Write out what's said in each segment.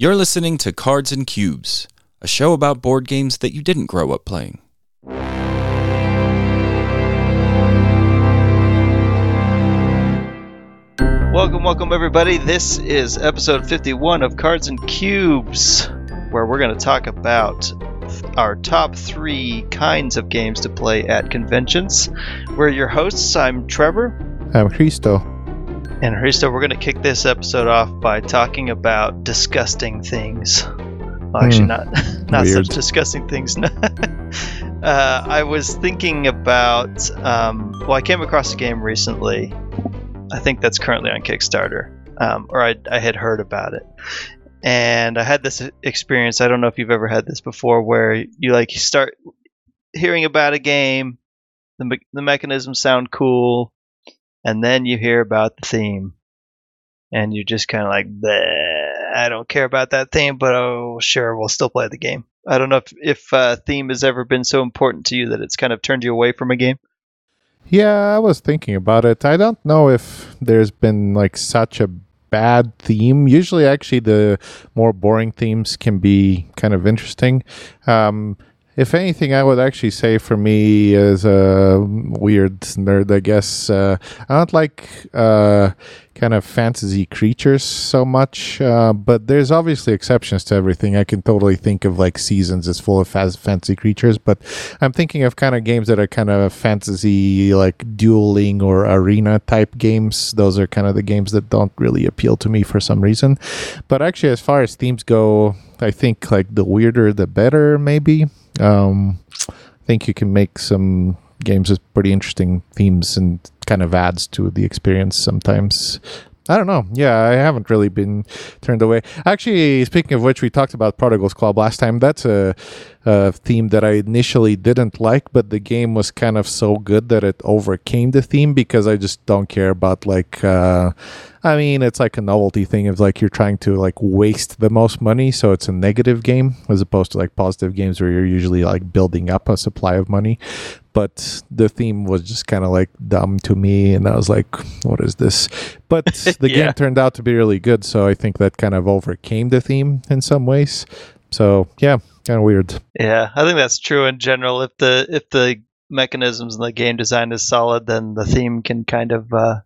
You're listening to Cards and Cubes, a show about board games that you didn't grow up playing. Welcome, welcome, everybody. This is episode 51 of Cards and Cubes, where we're going to talk about our top three kinds of games to play at conventions. We're your hosts. I'm Trevor. I'm Hristo. And Hristo, we're going to kick this episode off by talking about disgusting things. Well, actually, Hmm. not not Weird. such disgusting things. uh, I was thinking about. Um, well, I came across a game recently. I think that's currently on Kickstarter, um, or I, I had heard about it, and I had this experience. I don't know if you've ever had this before, where you like start hearing about a game, the me- the mechanisms sound cool, and then you hear about the theme and you're just kind of like i don't care about that theme but oh sure we'll still play the game i don't know if if uh, theme has ever been so important to you that it's kind of turned you away from a game Yeah, I was thinking about it. I don't know if there's been like such a bad theme. Usually, actually, the more boring themes can be kind of interesting. Um, if anything, I would actually say for me as a weird nerd, I guess uh, I don't like uh, kind of fantasy creatures so much. Uh, but there's obviously exceptions to everything. I can totally think of like seasons is full of fantasy creatures, but I'm thinking of kind of games that are kind of fantasy, like dueling or arena type games. Those are kind of the games that don't really appeal to me for some reason. But actually, as far as themes go, I think like the weirder the better, maybe. Um, I think you can make some games with pretty interesting themes and kind of adds to the experience sometimes. I don't know. Yeah, I haven't really been turned away. Actually, speaking of which, we talked about Prodigal's Club last time. That's a, a theme that I initially didn't like, but the game was kind of so good that it overcame the theme because I just don't care about like. Uh, I mean, it's like a novelty thing of like you're trying to like waste the most money, so it's a negative game as opposed to like positive games where you're usually like building up a supply of money. But the theme was just kind of like dumb to me, and I was like, "What is this?" But the Yeah. game turned out to be really good, so I think that kind of overcame the theme in some ways. So yeah, kind of weird. yeah i think that's true in general if the if the mechanisms and the game design is solid then the theme can kind of uh,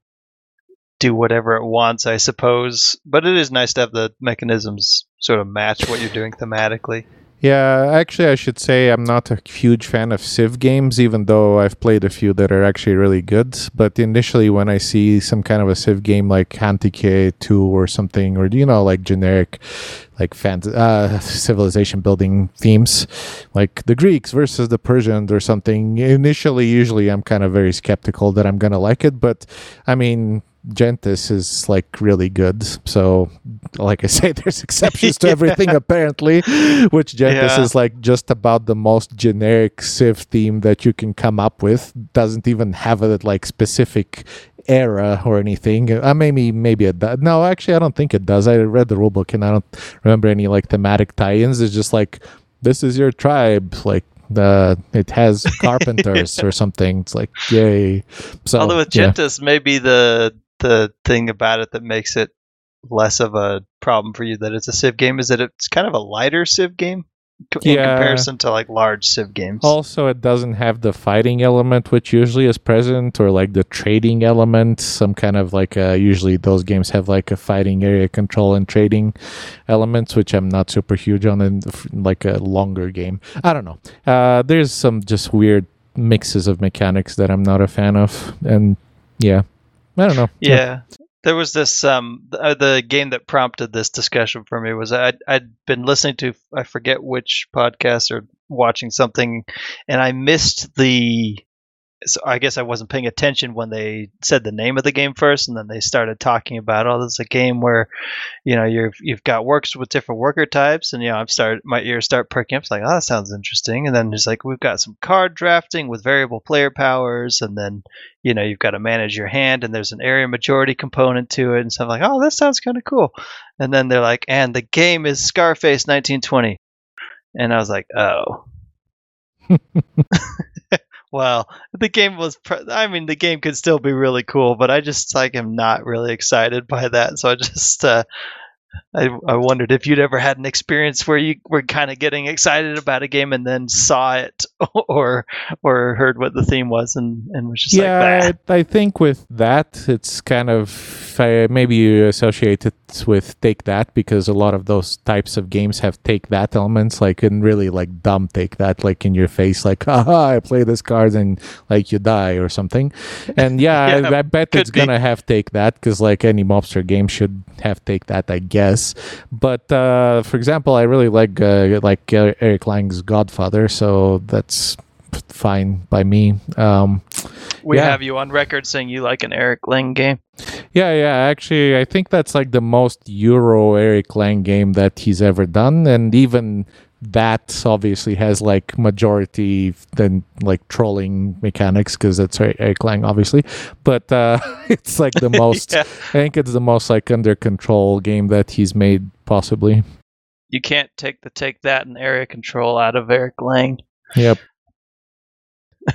do whatever it wants i suppose but it is nice to have the mechanisms sort of match what you're doing thematically Yeah, actually, I should say I'm not a huge fan of Civ games, even though I've played a few that are actually really good. But initially, when I see some kind of a Civ game like Antike 2 or something, or, you know, like generic, like fant- uh, civilization building themes, like the Greeks versus the Persians or something, initially, usually I'm kind of very skeptical that I'm going to like it. But I mean, Gentes is like really good. So, like I say, there's exceptions to everything apparently, which Gentes Yeah. is like just about the most generic Civ theme that you can come up with. Doesn't even have a like specific era or anything. Uh, maybe maybe it does. No, actually, I don't think it does. I read the rulebook and I don't remember any like thematic tie-ins. It's just like this is your tribe, like. The it has carpenters or something. It's like yay. So Although with yeah. Gentes, maybe the the thing about it that makes it less of a problem for you that it's a Civ game is that it's kind of a lighter Civ game in Yeah. comparison to like large Civ games. Also, it doesn't have the fighting element, which usually is present, or like the trading element. Some kind of like uh, usually those games have like a fighting area control and trading elements, which I'm not super huge on in like a longer game. I don't know. Uh, there's some just weird mixes of mechanics that I'm not a fan of, and yeah, I don't know. yeah. There was this um th- uh, the game that prompted this discussion for me was I I'd been listening to I forget which podcast or watching something and I missed the so I guess I wasn't paying attention when they said the name of the game first, and then they started talking about, oh, this is a game where, you know, you've you've got works with different worker types, and you know, I've started my ears start perking up. It's like, oh, that sounds interesting. And then it's like we've got some card drafting with variable player powers, and then you know you've got to manage your hand, and there's an area majority component to it, and stuff like, oh, that sounds kind of cool. And then they're like, and the game is Scarface 1920, and I was like, oh. well, the game was. Pr- I mean, the game could still be really cool, but I just like am not really excited by that. So I just, uh, I, I wondered if you'd ever had an experience where you were kind of getting excited about a game and then saw it or or heard what the theme was and, and was just yeah, like, I, I think with that, it's kind of uh, maybe you associate it with Take That because a lot of those types of games have Take That elements, like and really like dumb Take That, like in your face, like haha, I play this card and like you die or something. And yeah, Yeah, I, I bet it's be. gonna have Take That because like any mobster game should have Take That, I guess. But uh, for example, I really like uh, like Eric Lang's Godfather, so that's fine by me. Um, we yeah. have you on record saying you like an Eric Lang game. yeah, yeah. Actually, I think that's like the most Euro Eric Lang game that he's ever done, and even that obviously has like majority than like trolling mechanics because that's Eric Eric Lang, obviously. But uh, it's like the most. Yeah. I think it's the most like under control game that he's made possibly. You can't take the take that and area control out of Eric Lang. Yep.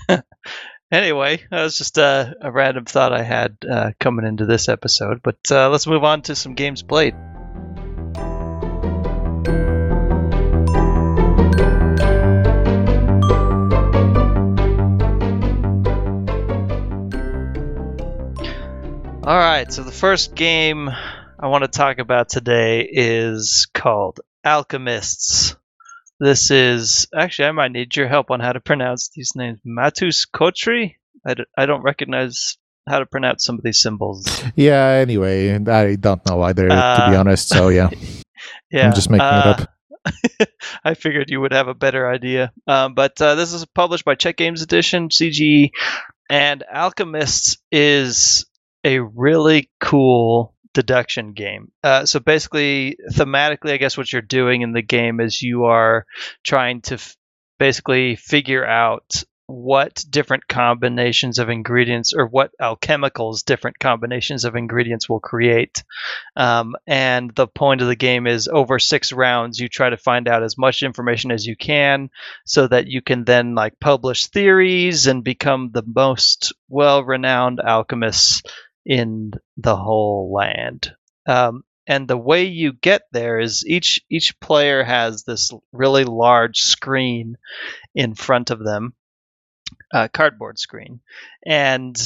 Anyway, that was just a, a random thought I had uh, coming into this episode. But uh, let's move on to some games played. All right, so the first game I want to talk about today is called Alchemists. This is actually I might need your help on how to pronounce these names. Matus Kotry. I, d- I don't recognize how to pronounce some of these symbols. Yeah. Anyway, I don't know either, to be Uh, honest. So yeah, Yeah, I'm just making it up. I figured you would have a better idea. Um, but uh, this is published by Czech Games Edition, CGE, and Alchemists is a really cool deduction game. Uh, so basically, thematically, I guess what you're doing in the game is you are trying to f- basically figure out what different combinations of ingredients or what alchemicals different combinations of ingredients will create. Um, and the point of the game is over six rounds, you try to find out as much information as you can so that you can then like publish theories and become the most well renowned alchemists in the whole land. Um, and the way you get there is each each player has this really large screen in front of them, a cardboard screen, and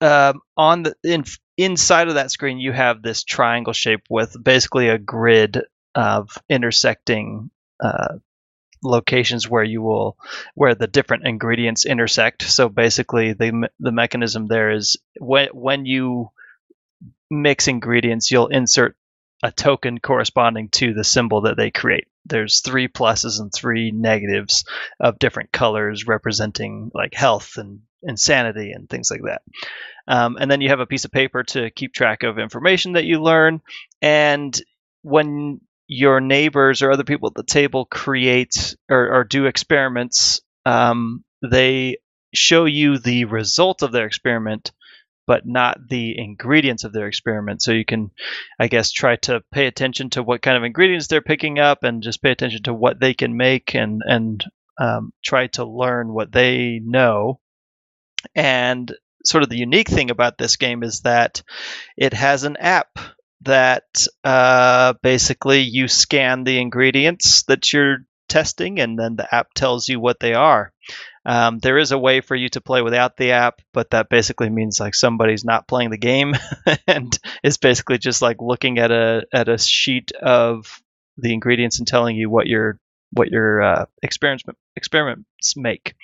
um, on the in, inside of that screen you have this triangle shape with basically a grid of intersecting uh, locations where you will where the different ingredients intersect. So basically the the mechanism there is when when you mix ingredients you'll insert a token corresponding to the symbol that they create. There's three pluses and three negatives of different colors representing like health and insanity and things like that. Um, and then you have a piece of paper to keep track of information that you learn. And when your neighbors or other people at the table create or, or do experiments, um, they show you the result of their experiment, but not the ingredients of their experiment. So you can, I guess, try to pay attention to what kind of ingredients they're picking up and just pay attention to what they can make and, and um, try to learn what they know. And sort of the unique thing about this game is that it has an app that uh, basically you scan the ingredients that you're testing, and then the app tells you what they are. Um, there is a way for you to play without the app, but that basically means like somebody's not playing the game and is basically just like looking at a at a sheet of the ingredients and telling you what your what your uh, experiments experiments make.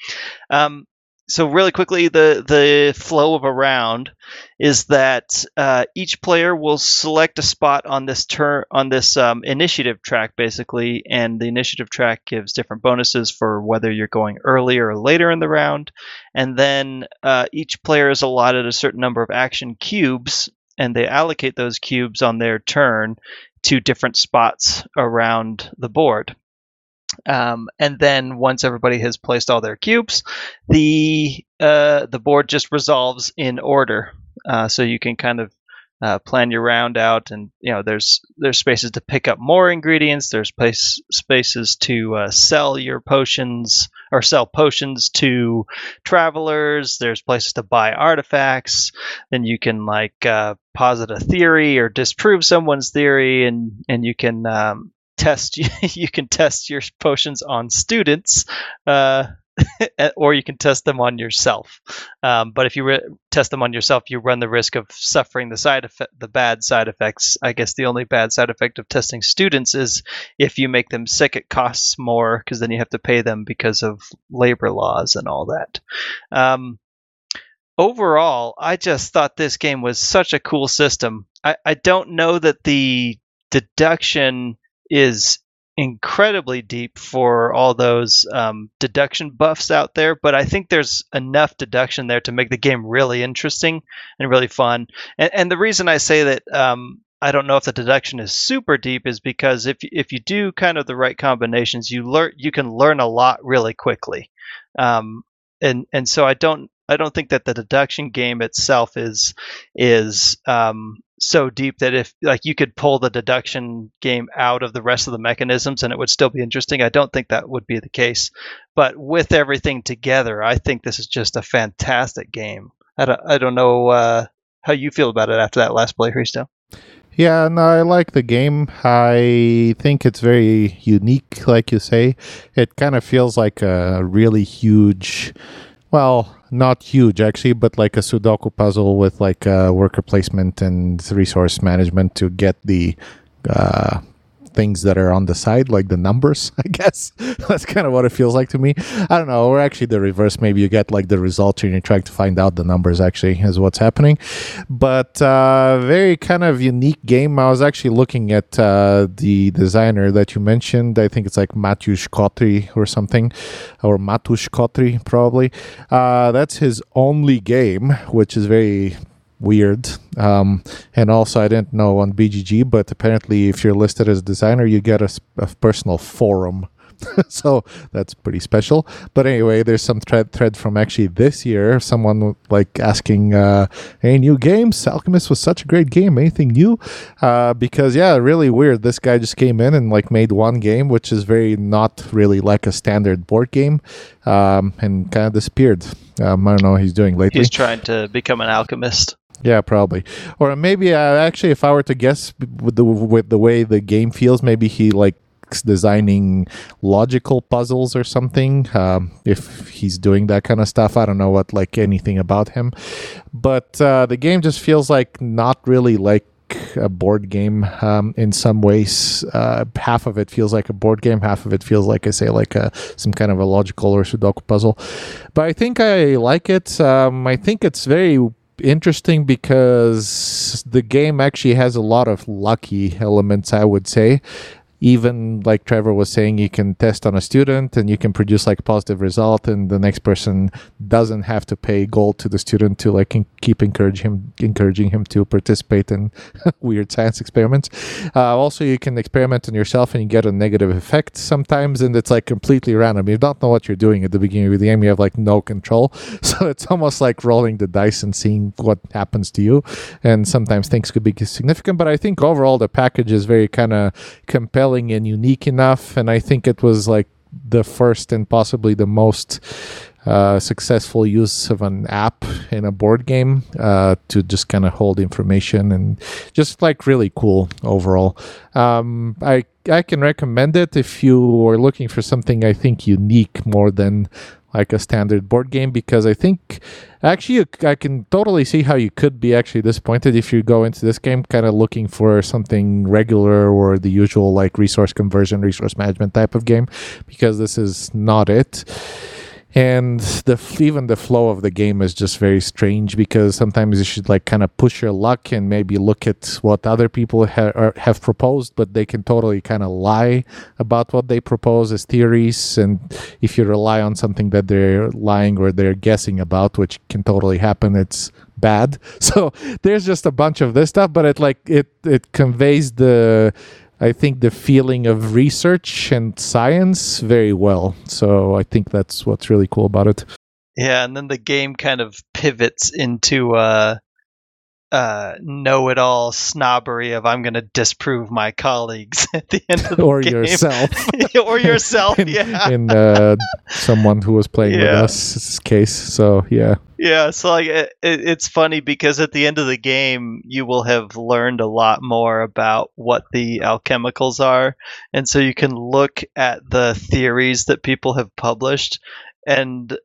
Um, so really quickly, the the flow of a round is that uh, each player will select a spot on this turn on this um, initiative track, basically, and the initiative track gives different bonuses for whether you're going earlier or later in the round, and then uh, each player is allotted a certain number of action cubes, and they allocate those cubes on their turn to different spots around the board. Um, and then once everybody has placed all their cubes, the uh, the board just resolves in order. Uh, so you can kind of uh, plan your round out, and you know there's there's spaces to pick up more ingredients. There's place spaces to uh, sell your potions or sell potions to travelers. There's places to buy artifacts. Then you can like uh, posit a theory or disprove someone's theory, and and you can um, test you can test your potions on students uh, or you can test them on yourself. Um, but if you re- test them on yourself, you run the risk of suffering the side effect, the bad side effects. I guess the only bad side effect of testing students is if you make them sick, it costs more because then you have to pay them because of labor laws and all that. Um, overall, I just thought this game was such a cool system. I, I don't know that the deduction is incredibly deep for all those um, deduction buffs out there, but I think there's enough deduction there to make the game really interesting and really fun. And, and the reason I say that um, I don't know if the deduction is super deep is because if if you do kind of the right combinations, you learn you can learn a lot really quickly. Um, and and so I don't I don't think that the deduction game itself is is um, so deep that if like you could pull the deduction game out of the rest of the mechanisms and it would still be interesting. I don't think that would be the case. But with everything together, I think this is just a fantastic game. I don't, I don't know uh, how you feel about it after that last play, Hristo. Yeah, no, I like the game. I think it's very unique, like you say. It kind of feels like a really huge, well, not huge actually, but like a Sudoku puzzle with like uh, worker placement and resource management to get the uh, things that are on the side, like the numbers, I guess. That's kind of what it feels like to me. I don't know, or actually the reverse. Maybe you get like the results and you're trying to find out the numbers actually is what's happening. But uh, very kind of unique game. I was actually looking at uh, the designer that you mentioned. I think it's like Mateusz Kotry or something, or Matusz Kotry probably. Uh, that's his only game, which is very weird. Um, and also, I didn't know on BGG, but apparently, if you're listed as a designer, you get a, a personal forum. so that's pretty special. But anyway, there's some thread thread from actually this year. Someone like asking, uh, "Any new games? Alchemist was such a great game. Anything new?" Uh, because yeah, really weird. This guy just came in and like made one game, which is very not really like a standard board game, um, and kind of disappeared. Um, I don't know what he's doing lately. He's trying to become an alchemist. Yeah, probably. Or maybe uh, actually, if I were to guess with the with the way the game feels, maybe he likes designing logical puzzles or something. Um, if he's doing that kind of stuff, I don't know what like anything about him, but uh, the game just feels like not really like a board game um, in some ways. Uh, half of it feels like a board game, half of it feels like I say like a some kind of a logical or Sudoku puzzle. But I think I like it. Um, I think it's very interesting because the game actually has a lot of lucky elements, I would say even like Trevor was saying, you can test on a student and you can produce like positive result, and the next person doesn't have to pay gold to the student to like in- keep encourage him, encouraging him to participate in weird science experiments. Uh, also, you can experiment on yourself and you get a negative effect sometimes, and it's like completely random. You don't know what you're doing at the beginning of the game. You have like no control, so it's almost like rolling the dice and seeing what happens to you. And sometimes things could be significant, but I think overall the package is very kind of compelling compelling and unique enough. And I think it was like the first and possibly the most uh, successful use of an app in a board game uh, to just kind of hold information and just like really cool overall. Um, I I can recommend it if you are looking for something I think unique more than like a standard board game because I think actually I can totally see how you could be actually disappointed if you go into this game kind of looking for something regular or the usual like resource conversion, resource management type of game because this is not it and the even the flow of the game is just very strange because sometimes you should like kind of push your luck and maybe look at what other people ha- have proposed but they can totally kind of lie about what they propose as theories. And if you rely on something that they're lying or they're guessing about which can totally happen it's bad. So there's just a bunch of this stuff but it like it it conveys the I think the feeling of research and science very well. So I think that's what's really cool about it. Yeah, and then the game kind of pivots into uh uh, know-it-all snobbery of I'm going to disprove my colleagues at the end of the or game. yourself. or yourself, in, yeah. in uh, someone who was playing with us case. So yeah, Yeah, so like it, it, it's funny because at the end of the game, you will have learned a lot more about what the alchemicals are, and so you can look at the theories that people have published, and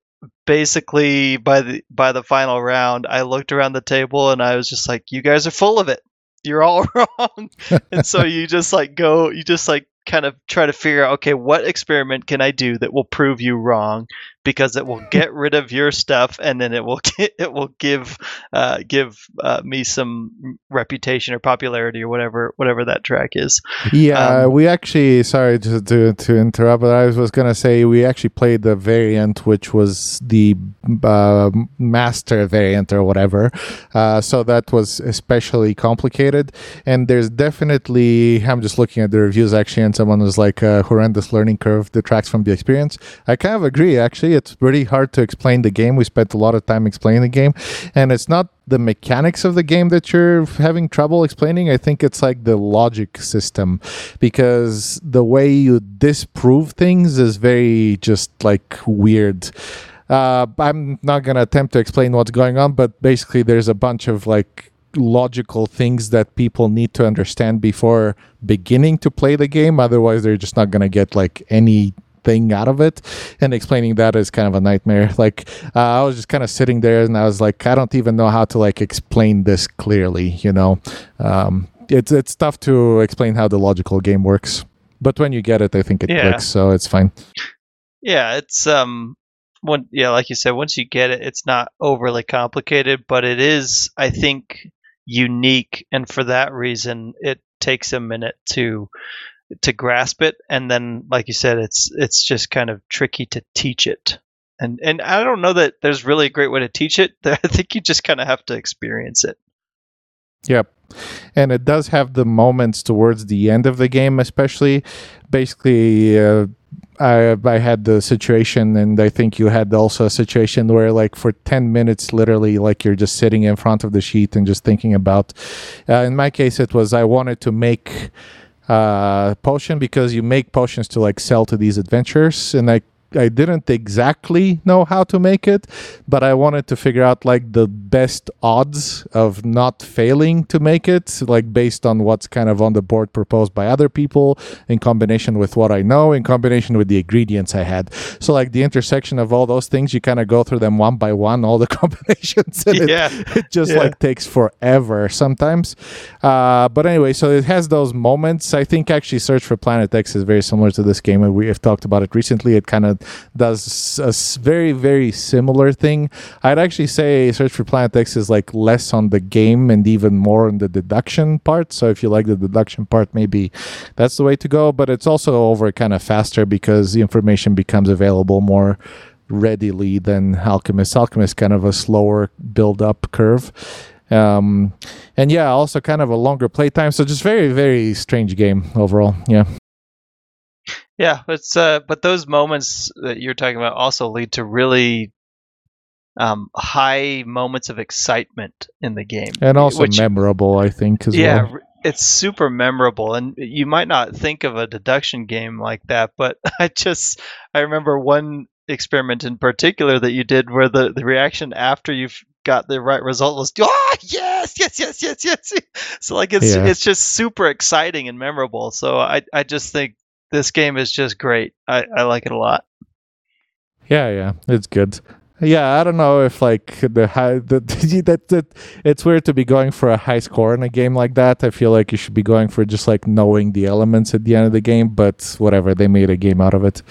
basically by the by the final round, I looked around the table and I was just like, "You guys are full of it. You're all wrong." and so you just like go, you just like kind of try to figure out, okay, what experiment can I do that will prove you wrong? Because it will get rid of your stuff and then it will get, it will give uh, give uh, me some reputation or popularity or whatever whatever that track is. yeah. Um, we actually sorry to, to to interrupt, but I was gonna say we actually played the variant which was the uh, master variant or whatever. Uh, so that was especially complicated, and there's definitely I'm just looking at the reviews actually, and someone was like a horrendous learning curve detracts from the experience. I kind of agree actually. It's really hard to explain the game. We spent a lot of time explaining the game, and it's not the mechanics of the game that you're having trouble explaining. I think it's like the logic system because the way you disprove things is very just like weird. Uh, I'm not going to attempt to explain what's going on, but basically, there's a bunch of like logical things that people need to understand before beginning to play the game. Otherwise, they're just not going to get like any thing out of it. And explaining that is kind of a nightmare. Like uh, i was just kind of sitting there and i was like i don't even know how to like explain this clearly you know? Um, it's it's tough to explain how the logical game works. But when you get it i think it Yeah. clicks so it's fine. Yeah, it's um one yeah, like you said, once you get it, it's not overly complicated, but it is I think unique. And for that reason it takes a minute to to grasp it and then like you said it's it's just kind of tricky to teach it. And and I don't know that there's really a great way to teach it. I think you just kind of have to experience it. Yep. And it does have the moments towards the end of the game, especially. Basically, uh, I, I had the situation, and I think you had also a situation where, like, for 10 minutes, literally, like, you're just sitting in front of the sheet and just thinking about. Uh, in my case, it was I wanted to make uh potion because you make potions to like sell to these adventurers and i I didn't exactly know how to make it, but I wanted to figure out like the best odds of not failing to make it, like based on what's kind of on the board proposed by other people, in combination with what I know, in combination with the ingredients I had. So, like the intersection of all those things, you kind of go through them one by one, all the combinations, and it- Yeah. it, just Yeah. like takes forever sometimes. Uh, but anyway, so it has those moments. I think actually Search for Planet X is very similar to this game, and we have talked about it recently. It kind of does a very very similar thing. I'd actually say Search for Planet X is like less on the game and even more on the deduction part. So if you like the deduction part, maybe that's the way to go. But it's also over kind of faster because the information becomes available more readily than Alchemist. Alchemist kind of a slower build up curve. Um, and yeah, also kind of a longer playtime. So just very, very strange game overall. Yeah. Yeah, it's uh, but those moments that you're talking about also lead to really um, high moments of excitement in the game, And also which- memorable, I think, as yeah, well. it's super memorable, and you might not think of a deduction game like that, but I just I remember one experiment in particular that you did where the the reaction after you've got the right result was ah yes yes yes yes yes so like it's Yeah. it's just super exciting and memorable so i i just think this game is just great i i like it a lot Yeah, yeah, it's good. Yeah, I don't know if like the high the that, that it's weird to be going for a high score in a game like that. I feel like you should be going for just like knowing the elements at the end of the game, but whatever, they made a game out of it.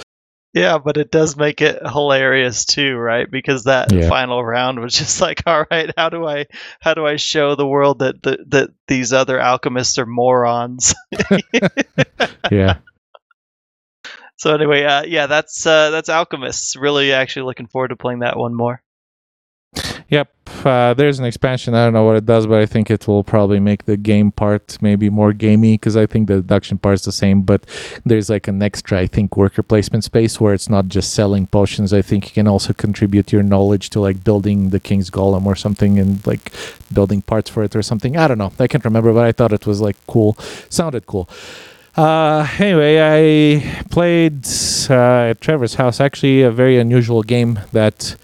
yeah but it does make it hilarious too right because that Yeah. final round was just like all right how do i how do i show the world that that, that these other alchemists are morons Yeah. So anyway uh yeah that's uh that's alchemists really actually looking forward to playing that one more Yep, uh, there's an expansion. I don't know what it does, but I think it will probably make the game part maybe more gamey because I think the deduction part is the same. But there's like an extra, I think, worker placement space where it's not just selling potions. I think you can also contribute your knowledge to like building the King's Golem or something and like building parts for it or something. I don't know. I can't remember, but I thought it was like cool. Sounded cool. Uh, anyway, I played uh, at Trevor's house actually a very unusual game that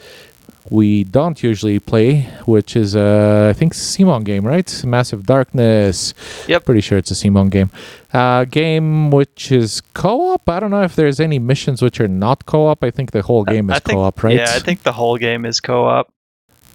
we don't usually play, which is uh, I think CMON game, right? Massive Darkness. Yep. Pretty sure it's a CMON game. Uh, game which is co-op. I don't know if there's any missions which are not co-op. I think the whole game is I think, co-op, right? Yeah, I think the whole game is co-op.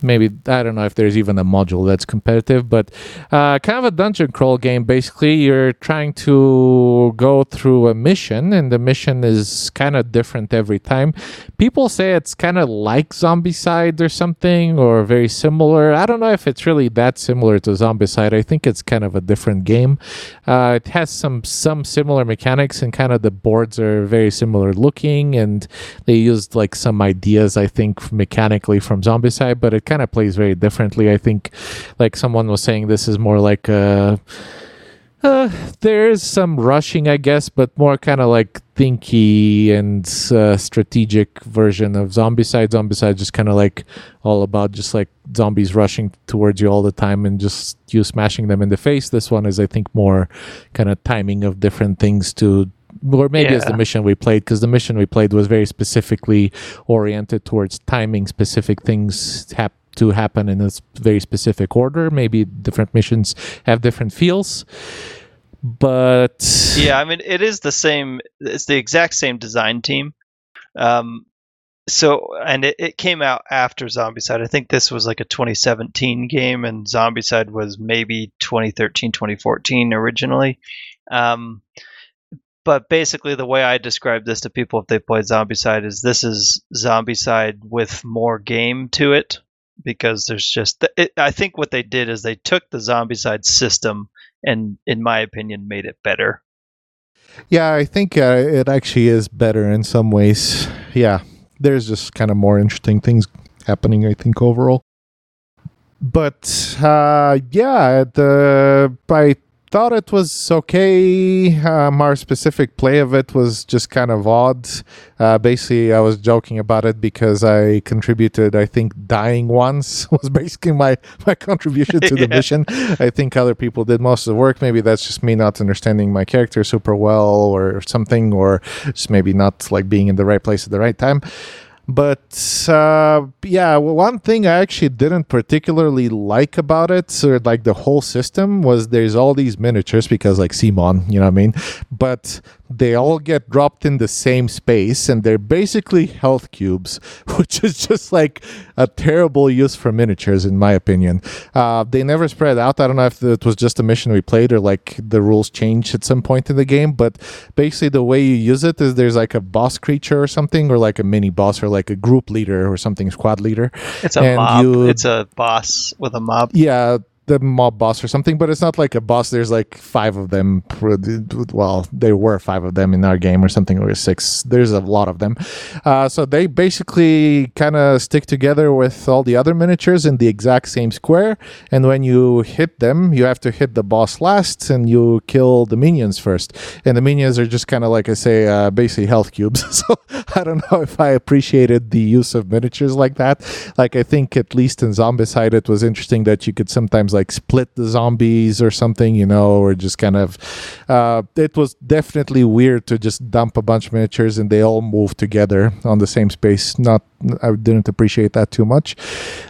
Maybe I don't know if there's even a module that's competitive, but uh, kind of a dungeon crawl game. Basically, you're trying to go through a mission, and the mission is kind of different every time. People say it's kind of like Zombicide or something, or very similar. I don't know if it's really that similar to Zombicide. I think it's kind of a different game. Uh, it has some some similar mechanics, and kind of the boards are very similar looking, and they used like some ideas I think mechanically from Zombicide, but it kind of plays very differently. I think, like someone was saying, this is more like a. Uh, there is some rushing, I guess, but more kind of like thinky and uh, strategic version of Zombicide. Zombicide just kind of like all about just like zombies rushing towards you all the time and just you smashing them in the face. This one is, I think, more kind of timing of different things to or maybe it's the mission we played because the mission we played was very specifically oriented towards timing specific things hap- to happen in a very specific order maybe different missions have different feels but Yeah, I mean it is the same. It's the exact same design team. Um, so and it, it came out after Zombicide. I think this was like a 2017 game, and Zombicide was maybe 2013, 2014 originally. Um, but basically, the way I describe this to people if they played Zombicide is this is Zombicide with more game to it because there's just it, I think what they did is they took the Zombicide system and, in my opinion, made it better. yeah i think uh, it actually is better in some ways yeah there's just kind of more interesting things happening i think overall but uh yeah the i thought it was okay. Um, our specific play of it was just kind of odd. Uh, basically i was joking about it because i contributed i think dying once was basically my my contribution to the Yeah. mission. I think other people did most of the work. Maybe that's just me not understanding my character super well or something or just maybe not like being in the right place at the right time but uh, yeah, one thing I actually didn't particularly like about it, or like the whole system, was there's all these miniatures because like CMON, you know what I mean? But they all get dropped in the same space and they're basically health cubes, which is just like a terrible use for miniatures, in my opinion. Uh, they never spread out. I don't know if it was just a mission we played or like the rules changed at some point in the game, but basically the way you use it is there's like a boss creature or something, or like a mini boss, or like a group leader or something, squad leader. It's a And mob. you- It's a boss with a mob. Yeah, the mob boss or something, but it's not like a boss. There's like five of them. Well, there were five of them in our game or something, or six. There's a lot of them. Uh, so they basically kind of stick together with all the other miniatures in the exact same square. And when you hit them, you have to hit the boss last and you kill the minions first. And the minions are just kind of like I say, uh, basically health cubes. so I don't know if I appreciated the use of miniatures like that. Like I think at least in Zombicide, it was interesting that you could sometimes like split the zombies or something, you know, or just kind of. Uh, it was definitely weird to just dump a bunch of miniatures and they all move together on the same space. Not, I didn't appreciate that too much,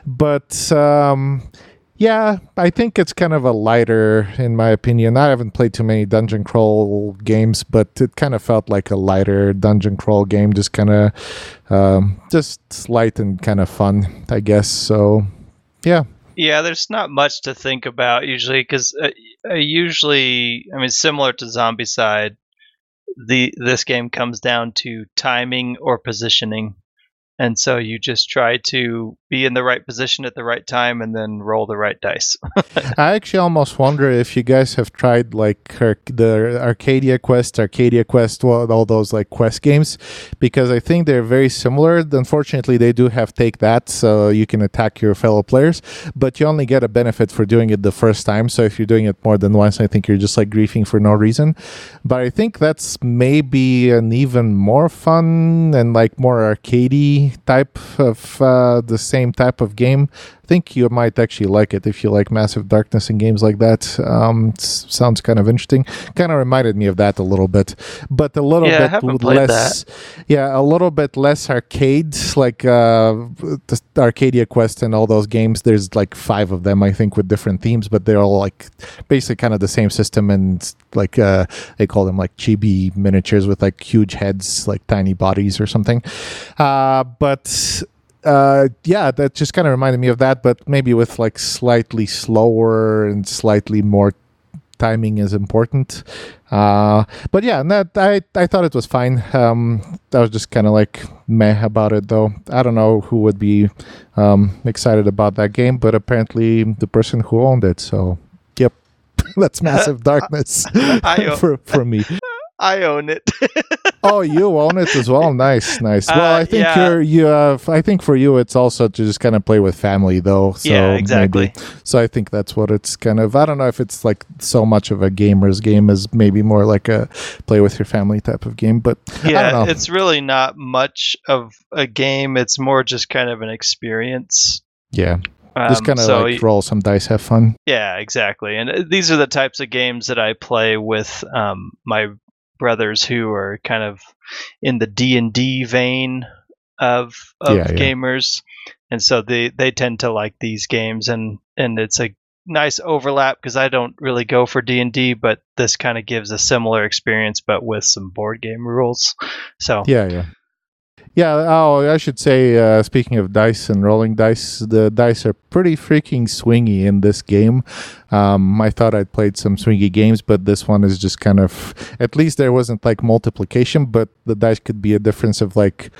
but. Um, yeah, I think it's kind of a lighter, in my opinion. I haven't played too many dungeon crawl games, but it kind of felt like a lighter dungeon crawl game, just kind of, um, just light and kind of fun, I guess. So, yeah, Yeah, there's not much to think about usually because uh, uh, usually, I mean, similar to Zombicide, the this game comes down to timing or positioning. And so you just try to be in the right position at the right time and then roll the right dice. I actually almost wonder if you guys have tried like the Arcadia Quest, Arcadia Quest, all those like quest games, because I think they're very similar. Unfortunately, they do have take that, so you can attack your fellow players, but you only get a benefit for doing it the first time. So if you're doing it more than once, I think you're just like griefing for no reason. But I think that's maybe an even more fun and like more arcadey type of uh, the same type of game. Think you might actually like it if you like Massive Darkness and games like that. Um, sounds kind of interesting. Kind of reminded me of that a little bit, but a little yeah, bit less. Yeah, a little bit less arcade, like uh, the Arcadia Quest and all those games. There's like five of them, I think, with different themes, but they're all like basically kind of the same system and like uh, they call them like chibi miniatures with like huge heads, like tiny bodies or something. Uh, but uh, yeah, that just kind of reminded me of that, but maybe with like slightly slower and slightly more timing is important. Uh, but yeah, that I I thought it was fine. Um, I was just kind of like meh about it, though. I don't know who would be um, excited about that game, but apparently the person who owned it. So, yep, that's massive darkness for for me. I own it. Oh, you own it as well. Nice, nice. Well, Uh, I think yeah. you're you have. I think for you, it's also to just kind of play with family, though. So yeah, exactly. maybe- so I think that's what it's kind of. I don't know if it's like so much of a gamer's game as maybe more like a play with your family type of game. But I don't Yeah, it's really not much of a game. It's more just kind of an experience. yeah, just Um, kind of so like roll some dice, have fun. Yeah, exactly. And uh, these are the types of games that I play with um, my brothers who are kind of in the D and D vein of of Yeah, yeah. gamers, and so they they tend to like these games, and and it's a nice overlap because I don't really go for D and D, but this kind of gives a similar experience, but with some board game rules. So Yeah, yeah. Yeah, oh, I should say, uh, speaking of dice and rolling dice, the dice are pretty freaking swingy in this game. Um, I thought I'd played some swingy games, but this one is just kind of, at least there wasn't like multiplication, but the dice could be a difference of like,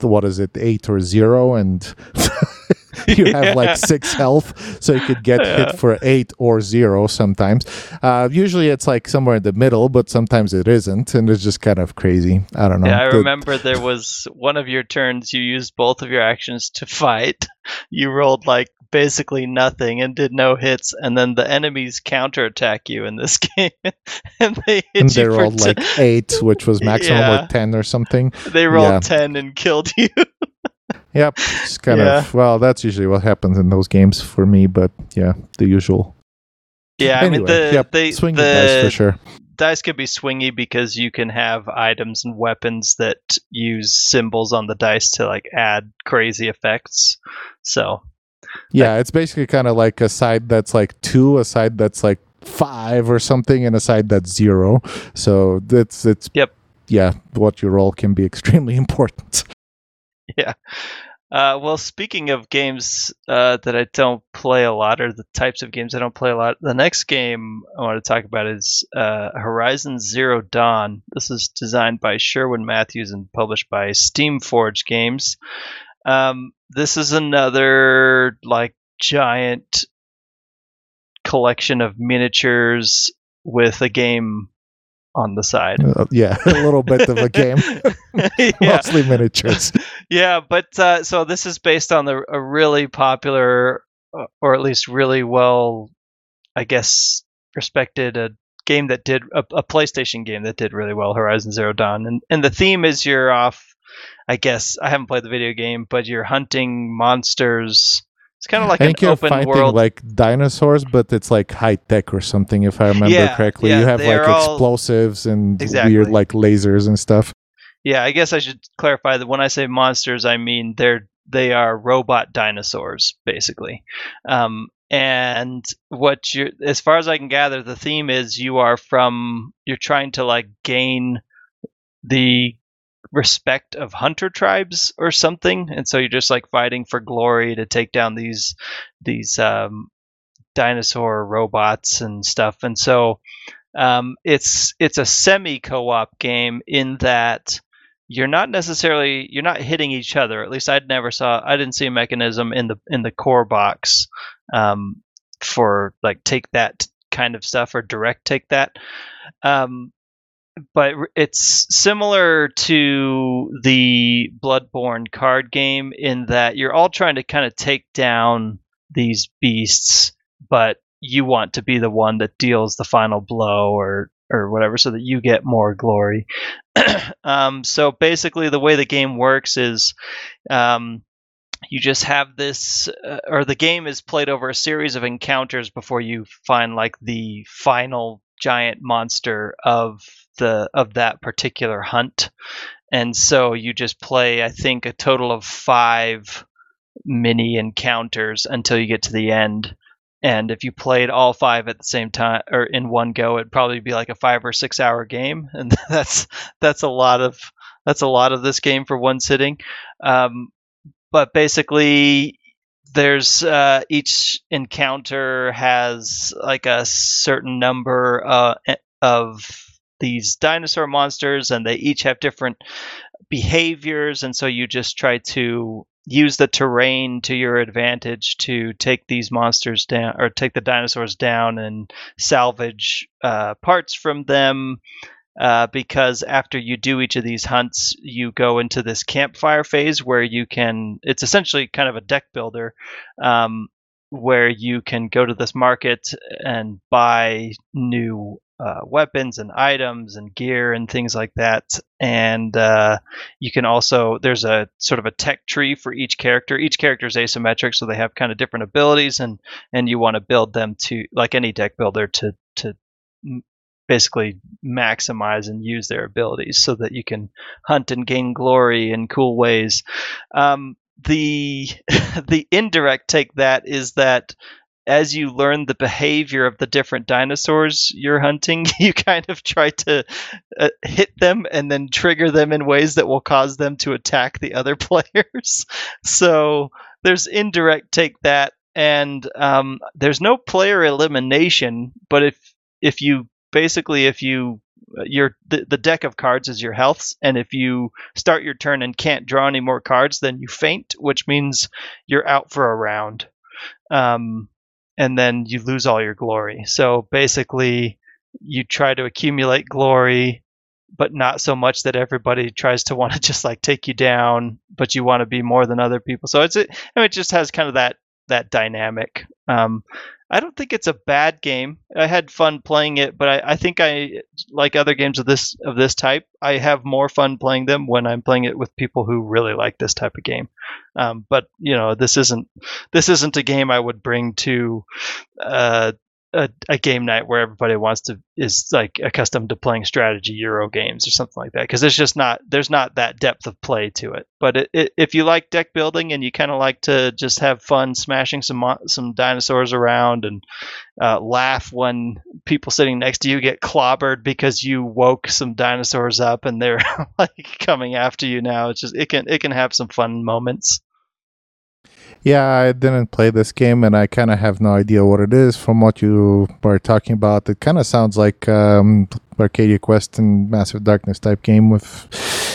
what is it, eight or zero, and you have Yeah. like six health, so you could get Yeah. hit for eight or zero sometimes. Uh, usually it's like somewhere in the middle, but sometimes it isn't, and it's just kind of crazy. I don't know. Yeah, I The- remember there was one of your turns you used both of your actions to fight. You rolled like basically nothing and did no hits, and then the enemies counterattack you in this game, and they hit and you they for rolled ten- like eight, which was maximum Yeah. or ten or something. they rolled yeah. ten and killed you. Yep, it's kind Yeah. of well. That's usually what happens in those games for me. But yeah, the usual. yeah, I mean the yep, they, swing the dice for sure. dice can be swingy because you can have items and weapons that use symbols on the dice to like add crazy effects. So Yeah, it's basically kind of like a side that's like two, a side that's like five or something, and a side that's zero. So that's it's Yep. Yeah, what you roll can be extremely important. yeah. Uh, well, speaking of games uh, that I don't play a lot, or the types of games I don't play a lot, the next game I want to talk about is uh, Horizon Zero Dawn. This is designed by Sherwin Matthews and published by Steamforged Games. Um, this is another like giant collection of miniatures with a game on the side. Uh, yeah, a little bit of a game, yeah. mostly miniatures. yeah, but uh, so this is based on the, a really popular, uh, or at least really well, I guess, respected a game that did a, a PlayStation game that did really well, Horizon Zero Dawn, and and the theme is you're off. I guess I haven't played the video game, but you're hunting monsters. It's kind of like I an think you're open fighting world. like dinosaurs, but it's like high tech or something, if I remember Yeah, correctly. yeah, you have like all- explosives and Exactly. weird like lasers and stuff. Yeah, I guess I should clarify that when I say monsters, I mean they're they are robot dinosaurs, basically. Um, and what you, as far as I can gather, the theme is you are from you're trying to like gain the respect of hunter tribes or something, and so you're just like fighting for glory to take down these these um, dinosaur robots and stuff, and so um, it's it's a semi co-op game in that you're not necessarily you're not hitting each other. At least I'd never saw I didn't see a mechanism in the in the core box um, for like take that kind of stuff or direct take that. Um, but it's similar to the Bloodborne card game in that you're all trying to kind of take down these beasts, but you want to be the one that deals the final blow or or whatever so that you get more glory. um, so basically, the way the game works is um, you just have this, uh, or the game is played over a series of encounters before you find like the final giant monster of the of that particular hunt. And so you just play, I think, a total of five mini encounters until you get to the end. And if you played all five at the same time or in one go it'd probably be like a five or six hour game. And that's that's a lot of that's a lot of this game for one sitting. Um, but basically there's uh, each encounter has like a certain number uh, of these dinosaur monsters and they each have different behaviors and so you just try to use the terrain to your advantage to take these monsters down or take the dinosaurs down and salvage uh, parts from them. Uh, because after you do each of these hunts, you go into this campfire phase where you can. It's essentially kind of a deck builder, um, where you can go to this market and buy new uh, weapons and items and gear and things like that. And uh, you can also there's a sort of a tech tree for each character. Each character is asymmetric, so they have kind of different abilities, and and you want to build them to like any deck builder to to basically maximize and use their abilities so that you can hunt and gain glory in cool ways. Um, the the indirect take that is that as you learn the behavior of the different dinosaurs you're hunting, you kind of try to uh, hit them and then trigger them in ways that will cause them to attack the other players. so there's indirect take that, and um, there's no player elimination. But if if you basically if you uh, your the, the deck of cards is your healths and if you start your turn and can't draw any more cards then you faint which means you're out for a round um, and then you lose all your glory. So basically, you try to accumulate glory, but not so much that everybody tries to want to just like take you down, but you want to be more than other people. So it's it, it just has kind of that that dynamic. Um, I don't think it's a bad game. I had fun playing it, but I, I, think I like other games of this of this type. I have more fun playing them when I'm playing it with people who really like this type of game. Um, but you know, this isn't this isn't a game I would bring to uh, a, a, game night where everybody wants to is like accustomed to playing strategy Euro games or something like that because there's just not there's not that depth of play to it. But it, it, if you like deck building and you kind of like to just have fun smashing some some dinosaurs around and uh, laugh when people sitting next to you get clobbered because you woke some dinosaurs up and they're like coming after you now, it's just it can it can have some fun moments. Yeah, I didn't play this game, and I kind of have no idea what it is. From what you were talking about, it kind of sounds like um, Arcadia Quest and Massive Darkness type game with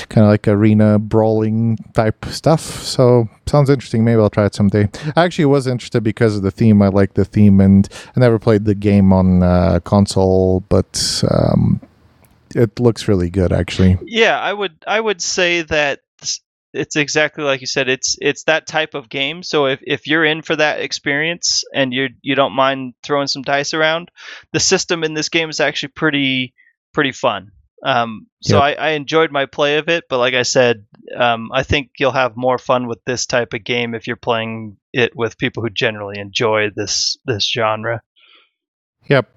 kind of like arena brawling type stuff. So sounds interesting. Maybe I'll try it someday. I actually was interested because of the theme. I like the theme, and I never played the game on uh, console, but um, it looks really good actually. Yeah, I would I would say that it's exactly like you said. It's it's that type of game. So if, if you're in for that experience and you you don't mind throwing some dice around, the system in this game is actually pretty pretty fun. Um, so yep. I, I, enjoyed my play of it, but like I said, um, I think you'll have more fun with this type of game if you're playing it with people who generally enjoy this this genre. Yep.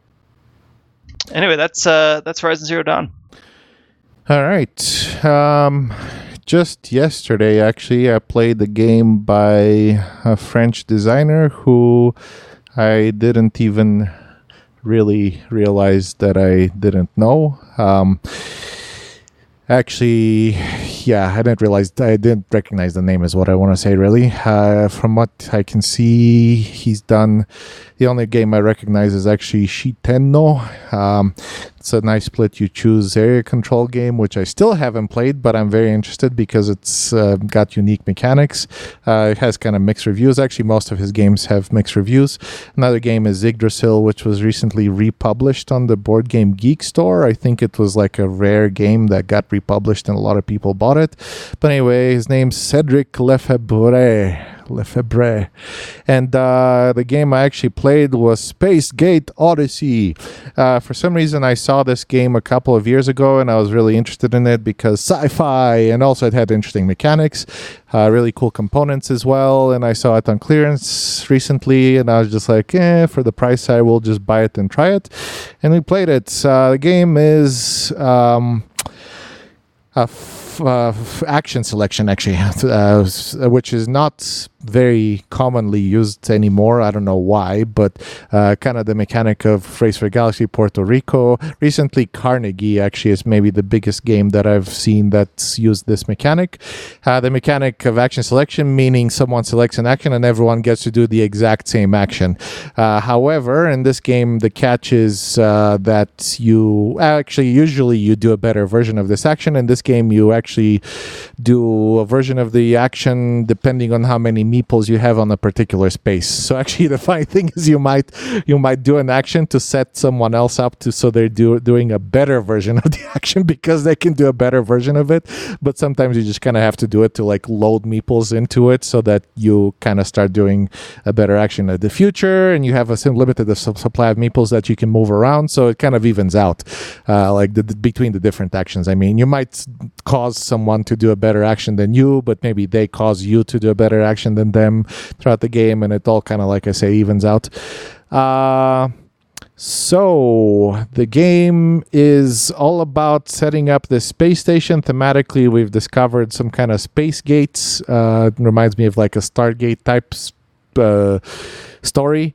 Anyway, that's uh, that's Horizon Zero Dawn. All right. Um, just yesterday, actually, I played the game by a French designer who I didn't even really realize that I didn't know. Um, actually, yeah, I didn't realize I didn't recognize the name is what I want to say. Really, uh, from what I can see, he's done. The only game I recognize is actually Shitenno. Um, It's a nice split you choose area control game, which I still haven't played, but I'm very interested because it's uh, got unique mechanics. Uh, it has kind of mixed reviews. Actually, most of his games have mixed reviews. Another game is Yggdrasil, which was recently republished on the Board Game Geek store. I think it was like a rare game that got republished and a lot of people bought it. But anyway, his name's Cedric Lefebvre. Lefebvre. And uh, the game I actually played was Space Gate Odyssey. Uh, for some reason, I saw this game a couple of years ago and I was really interested in it because sci fi and also it had interesting mechanics, uh, really cool components as well. And I saw it on clearance recently and I was just like, eh, for the price, I will just buy it and try it. And we played it. Uh, the game is. Um, a f- uh, f- action selection actually, uh, which is not very commonly used anymore. I don't know why, but uh, kind of the mechanic of Race for Galaxy Puerto Rico. Recently, Carnegie actually is maybe the biggest game that I've seen that's used this mechanic. Uh, the mechanic of action selection, meaning someone selects an action and everyone gets to do the exact same action. Uh, however, in this game, the catch is uh, that you actually usually you do a better version of this action. In this game, you actually do a version of the action depending on how many meeples you have on a particular space. So actually, the funny thing is you might you might do an action to set someone else up to so they're do, doing a better version of the action because they can do a better version of it. But sometimes you just kind of have to do it to like load meeples into it so that you kind of start doing a better action in the future, and you have a limited supply of meeples that you can move around. So it kind of evens out, uh, like the, the, between the different actions. I mean, you might cause someone to do a better action than you, but maybe they cause you to do a better action them throughout the game, and it all kind of, like I say, evens out. Uh, so the game is all about setting up the space station. Thematically, we've discovered some kind of space gates. Uh, reminds me of like a Stargate type uh, story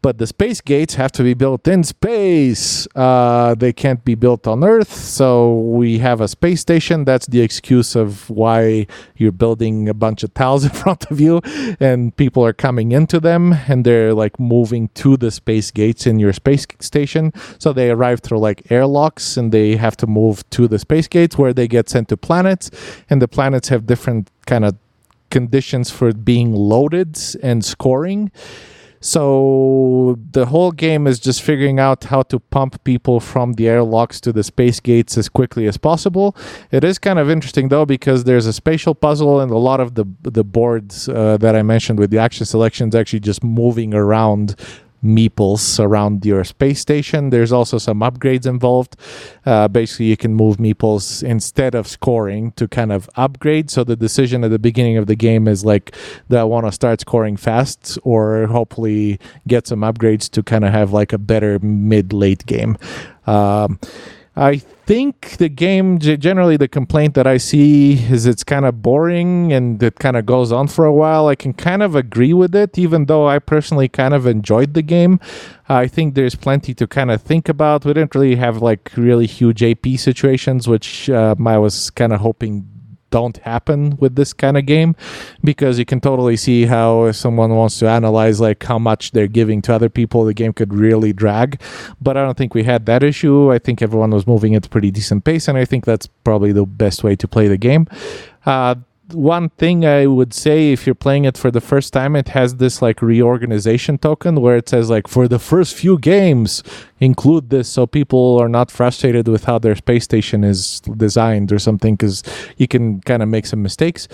but the space gates have to be built in space. Uh, they can't be built on Earth. So we have a space station. That's the excuse of why you're building a bunch of tiles in front of you and people are coming into them and they're like moving to the space gates in your space station. So they arrive through like airlocks and they have to move to the space gates where they get sent to planets. And the planets have different kind of conditions for being loaded and scoring. So the whole game is just figuring out how to pump people from the airlocks to the space gates as quickly as possible. It is kind of interesting though because there's a spatial puzzle and a lot of the the boards uh, that I mentioned with the action selections actually just moving around meeples around your space station. There's also some upgrades involved. Uh, basically, you can move meeples instead of scoring to kind of upgrade. So the decision at the beginning of the game is like, do I want to start scoring fast or hopefully get some upgrades to kind of have like a better mid late game? Um, I think the game generally the complaint that I see is it's kind of boring and it kind of goes on for a while. I can kind of agree with it, even though I personally kind of enjoyed the game. I think there's plenty to kind of think about. We didn't really have like really huge AP situations, which uh, I was kind of hoping don't happen with this kind of game because you can totally see how if someone wants to analyze like how much they're giving to other people the game could really drag. But i don't think we had that issue. I think everyone was moving at a pretty decent pace and i think that's probably the best way to play the game. Uh, one thing I would say if you're playing it for the first time, it has this like reorganization token where it says like for the first few games include this so people are not frustrated with how their space station is designed or something because you can kind of make some mistakes.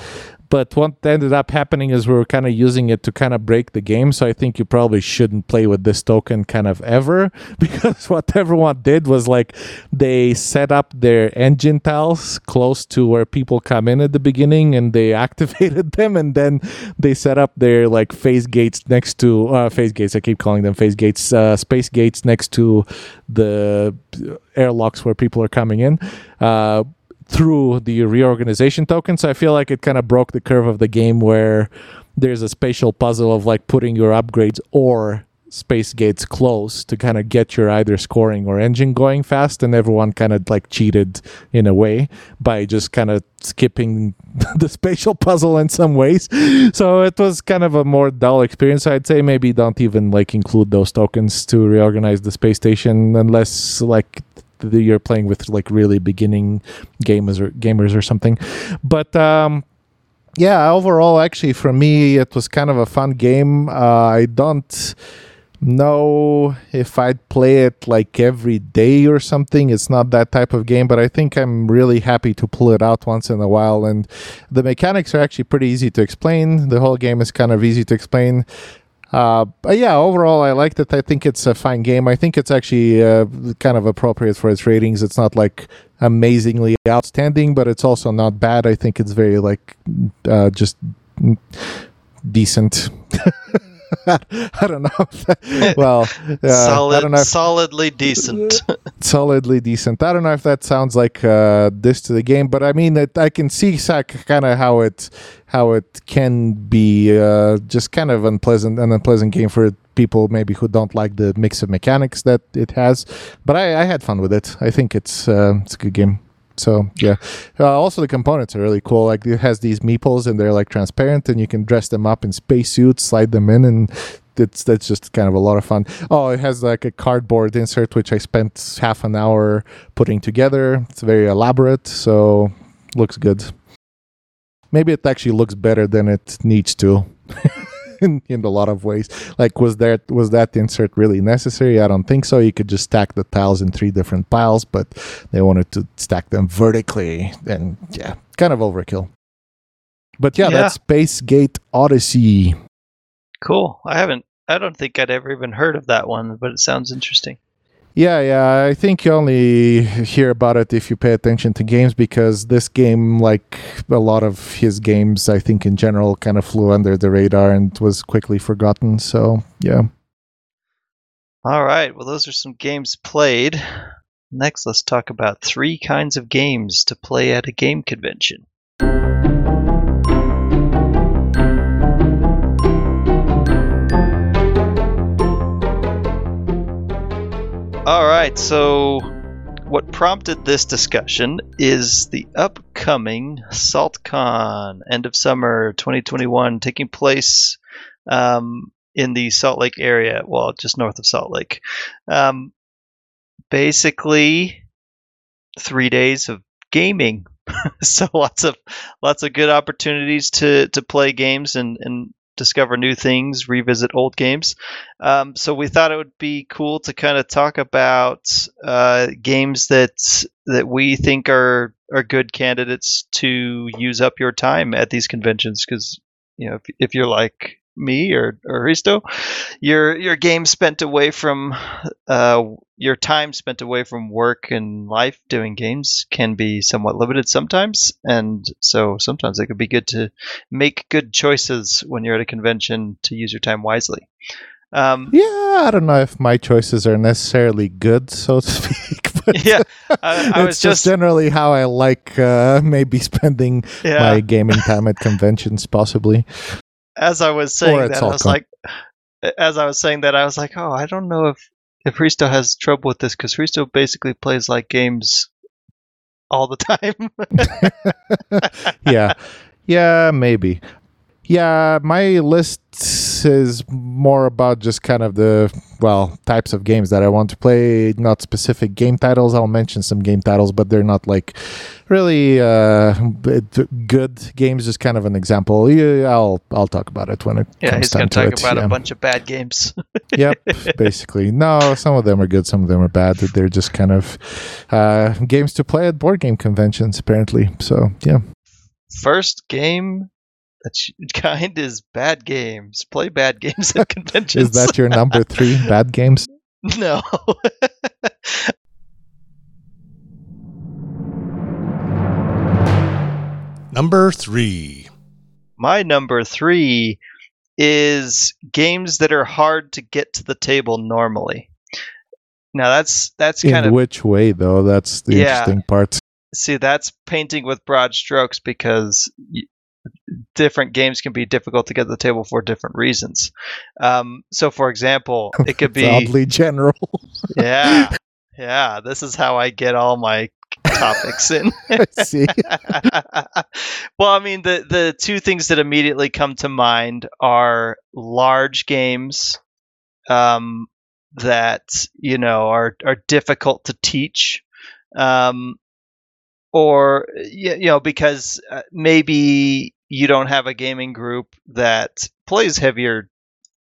But what ended up happening is we were kind of using it to kind of break the game. So I think you probably shouldn't play with this token kind of ever because what everyone did was like they set up their engine tiles close to where people come in at the beginning and they activated them and then they set up their like phase gates next to uh, phase gates. I keep calling them phase gates, uh, space gates next to the airlocks where people are coming in. Uh, through the reorganization token. So I feel like it kind of broke the curve of the game where there's a spatial puzzle of like putting your upgrades or space gates close to kind of get your either scoring or engine going fast and everyone kind of like cheated in a way by just kind of skipping the spatial puzzle in some ways so it was kind of a more dull experience i'd say maybe don't even like include those tokens to reorganize the space station unless like the- you're playing with like really beginning gamers or gamers or something. But um, yeah, overall, actually, for me, it was kind of a fun game. Uh, I don't know if I'd play it like every day or something. It's not that type of game, but I think I'm really happy to pull it out once in a while. And the mechanics are actually pretty easy to explain. The whole game is kind of easy to explain. Uh, but yeah, overall, I liked it. I think it's a fine game. I think it's actually uh, kind of appropriate for its ratings. It's not like amazingly outstanding, but it's also not bad. I think it's very like uh, just decent. I don't know. that- well, uh, Solid, I don't know if solidly decent. solidly decent. I don't know if that sounds like uh, this to the game, but I mean, it, I can see kind of how it how it can be uh, just kind of unpleasant, an unpleasant game for people maybe who don't like the mix of mechanics that it has. But I, I had fun with it. I think it's uh, it's a good game. So yeah. Uh, also, the components are really cool. Like it has these meeples, and they're like transparent, and you can dress them up in spacesuits, slide them in, and it's that's just kind of a lot of fun. Oh, it has like a cardboard insert, which I spent half an hour putting together. It's very elaborate, so looks good. Maybe it actually looks better than it needs to. In, in a lot of ways like was that was that insert really necessary i don't think so you could just stack the tiles in three different piles but they wanted to stack them vertically and yeah kind of overkill but yeah, Yeah. that's space gate odyssey cool. I haven't. I don't think I'd ever even heard of that one, but it sounds interesting. Yeah, yeah. I think you only hear about it if you pay attention to games because this game, like a lot of his games, I think in general, kind of flew under the radar and was quickly forgotten. So, yeah. All right. Well, those are some games played. Next, let's talk about three kinds of games to play at a game convention. All right. So, what prompted this discussion is the upcoming SaltCon, end of summer 2021, taking place um, in the Salt Lake area. Well, just north of Salt Lake. Um, basically, three days of gaming. so lots of lots of good opportunities to to play games and and discover new things, revisit old games. Um, so we thought it would be cool to kind of talk about uh, games that that we think are are good candidates to use up your time at these conventions because you know if, if you're like me or or Hristo, your your game spent away from uh, your time spent away from work and life doing games can be somewhat limited sometimes, and so sometimes it could be good to make good choices when you're at a convention to use your time wisely. Um, Yeah, I don't know if my choices are necessarily good, so to speak. But yeah, I, I was it's just generally how I like uh, maybe spending yeah. my gaming time at conventions, possibly. As I was saying that, I was like, as I was saying that, I was like, oh, I don't know if if Hristo has trouble with this because Hristo basically plays like games all the time. yeah. Yeah maybe. Yeah my list is more about just kind of the well types of games that i want to play not specific game titles. I'll mention some game titles but they're not like really uh good. Games just kind of an example. Yeah, i'll i'll talk about it when it yeah, comes he's time going to to talk it about yeah. a bunch of bad games. yep basically. No some of them are good some of them are bad. They're just kind of uh games to play at board game conventions apparently. So yeah. First game that kind is bad games. Play bad games at conventions. is that your number three bad games no? Number three. My number three is games that are hard to get to the table normally. Now that's that's kind in of which way though that's the Yeah. interesting part see that's painting with broad strokes because y- different games can be difficult to get to the table for different reasons. Um, so, for example, it could be oddly general yeah, yeah. This is how I get all my topics in. I see well, I mean, the the two things that immediately come to mind are large games um, that you know are are difficult to teach. um, or you know because uh, maybe you don't have a gaming group that plays heavier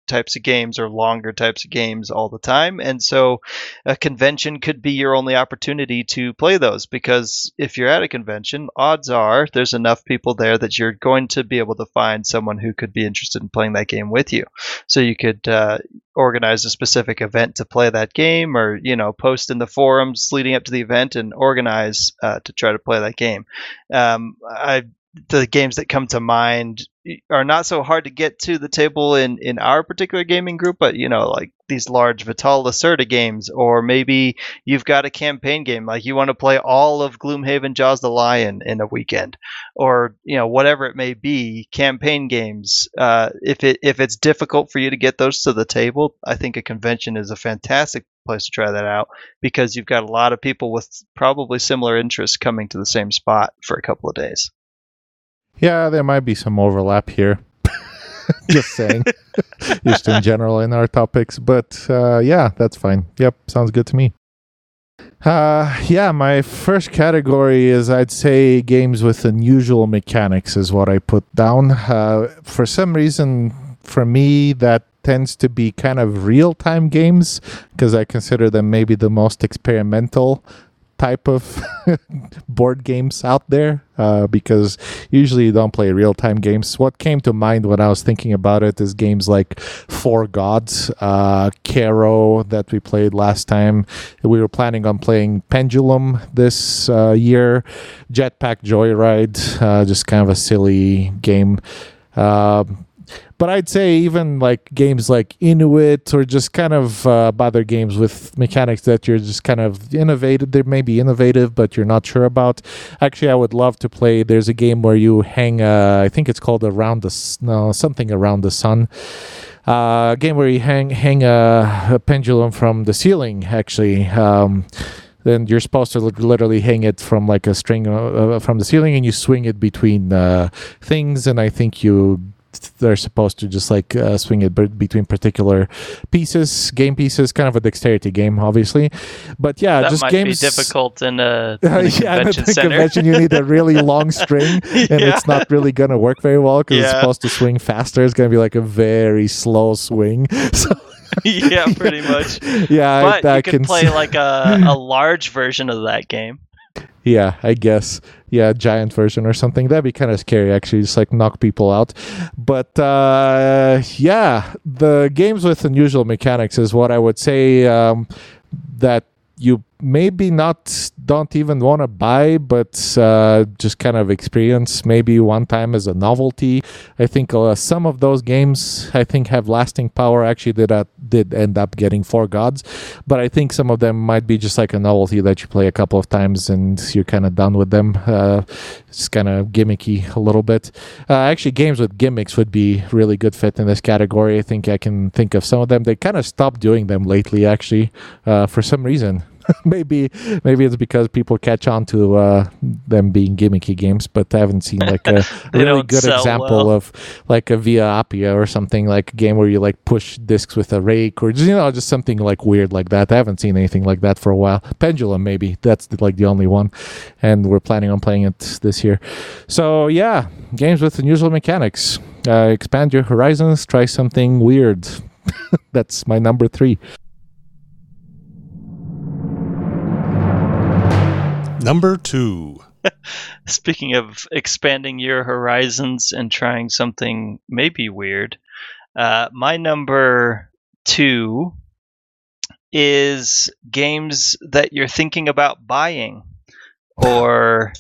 types of games or longer types of games all the time. And so a convention could be your only opportunity to play those because if you're at a convention, odds are there's enough people there that you're going to be able to find someone who could be interested in playing that game with you. So you could uh, organize a specific event to play that game or, you know, post in the forums leading up to the event and organize uh, to try to play that game. Um, I the games that come to mind are not so hard to get to the table in in our particular gaming group, but you know, like these large Vital Lacerda games, or maybe you've got a campaign game, like you want to play all of Gloomhaven Jaws the Lion in a weekend, or you know, whatever it may be, campaign games. Uh, if it if it's difficult for you to get those to the table, I think a convention is a fantastic place to try that out because you've got a lot of people with probably similar interests coming to the same spot for a couple of days. Yeah, there might be some overlap here. Just saying, just in general in our topics. But uh, yeah, that's fine. Yep, sounds good to me. Uh, yeah, my first category is I'd say games with unusual mechanics is what I put down. Uh, for some reason, for me, that tends to be kind of real time games because I consider them maybe the most experimental type of board games out there uh, because usually you don't play real time games. What came to mind when I was thinking about it is games like Four Gods, uh, Caro that we played last time. We were planning on playing Pendulum this uh, year, Jetpack Joyride, uh, just kind of a silly game. But I'd say even like games like Inuit or just kind of uh, other games with mechanics that you're just kind of innovative. They may be innovative, but you're not sure about. Actually, I would love to play. There's a game where you hang. Uh, I think it's called Around the no something around the sun. Uh, a game where you hang hang a, a pendulum from the ceiling. Actually. Um, then you're supposed to literally hang it from like a string uh, uh, from the ceiling and you swing it between uh, things and i think you they're supposed to just like uh, swing it between particular pieces, game pieces, kind of a dexterity game, obviously. But yeah, that just might games be difficult in a, in a yeah, convention center. convention you need a really long string, and Yeah. it's not really gonna work very well because it's supposed to swing faster. It's gonna be like a very slow swing. So yeah, pretty much. yeah, But I, I you could can play like a, a large version of that game. Yeah, I guess. Yeah, giant version or something. That'd be kind of scary, actually. Just like knock people out. But uh, yeah, the games with unusual mechanics is what I would say um, that you maybe not don't even want to buy, but uh, just kind of experience maybe one time as a novelty. I think uh, some of those games I think have lasting power. Actually, did uh, did end up getting four gods, but I think some of them might be just like a novelty that you play a couple of times and you're kind of done with them. Uh, it's kind of gimmicky a little bit. Uh, actually, games with gimmicks would be really good fit in this category. I think I can think of some of them. They kind of stopped doing them lately, actually, uh, for some reason. maybe maybe it's because people catch on to uh, them being gimmicky games, but I haven't seen like a really good example well. of like a Via Appia or something like a game where you like push discs with a rake or just you know just something like weird like that. I haven't seen anything like that for a while. Pendulum maybe that's the, like the only one, and we're planning on playing it this year. So yeah, games with unusual mechanics. Uh, expand your horizons. Try something weird. that's my number three. Number two. Speaking of expanding your horizons and trying something maybe weird, uh, my number two is games that you're thinking about buying or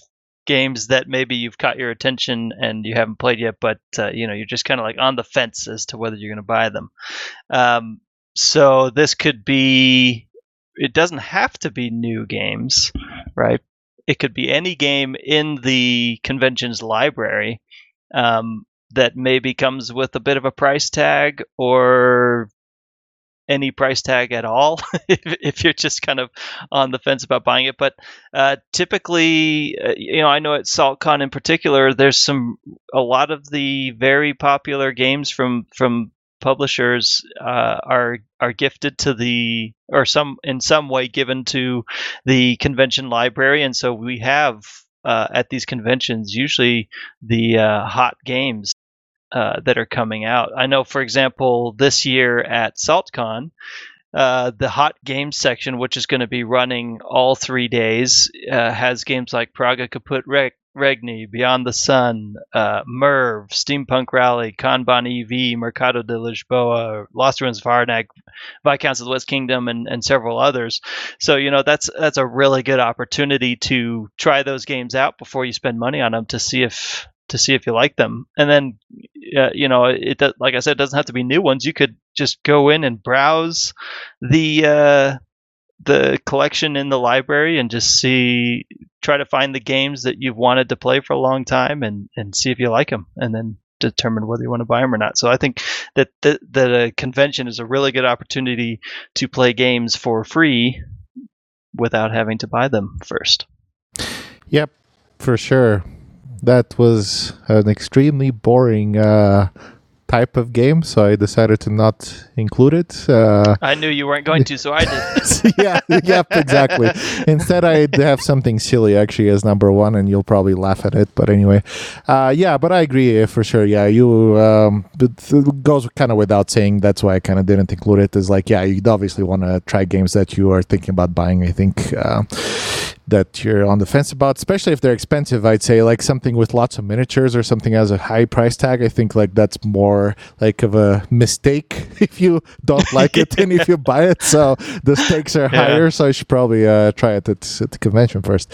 games that maybe you've caught your attention and you haven't played yet, but uh, you know you're just kind of like on the fence as to whether you're going to buy them. Um, so this could be. It doesn't have to be new games, right? It could be any game in the convention's library um, that maybe comes with a bit of a price tag or any price tag at all if, if you're just kind of on the fence about buying it. But uh, typically, uh, you know, I know at SaltCon in particular, there's some a lot of the very popular games from from publishers uh, are are gifted to the or some in some way given to the convention library, and so we have uh, at these conventions usually the uh, hot games uh, that are coming out. I know, for example, this year at SaltCon, uh, the hot games section, which is going to be running all three days, uh, has games like Praga Caput Reg- Regni, Beyond the Sun, uh, Merv, Steampunk Rally, Kanban EV, Mercado de Lisboa, Lost Ruins of Arnak, Viscounts of the West Kingdom, and, and several others. So you know that's that's a really good opportunity to try those games out before you spend money on them to see if to see if you like them. And then, uh, you know, it like I said, it doesn't have to be new ones. You could just go in and browse the uh, the collection in the library and just see, try to find the games that you've wanted to play for a long time and and see if you like them, and then determine whether you want to buy them or not. So I think that that, that a convention is a really good opportunity to play games for free without having to buy them first. Yep, for sure that was an extremely boring uh, type of game, so I decided to not include it. Uh, I knew you weren't going to, so I did. yeah, yep, exactly. Instead, I'd have something silly actually as number one, and you'll probably laugh at it. But anyway, uh, yeah, but I agree for sure. Yeah, you um, it goes kind of without saying. That's why I kind of didn't include it. Is like, yeah, you'd obviously want to try games that you are thinking about buying. I think. Uh, that you're on the fence about, especially if they're expensive. I'd say like something with lots of miniatures or something has a high price tag. I think like that's more like of a mistake if you don't like it and if you buy it. So the stakes are yeah. higher. So I should probably uh, try it at, at, the convention first.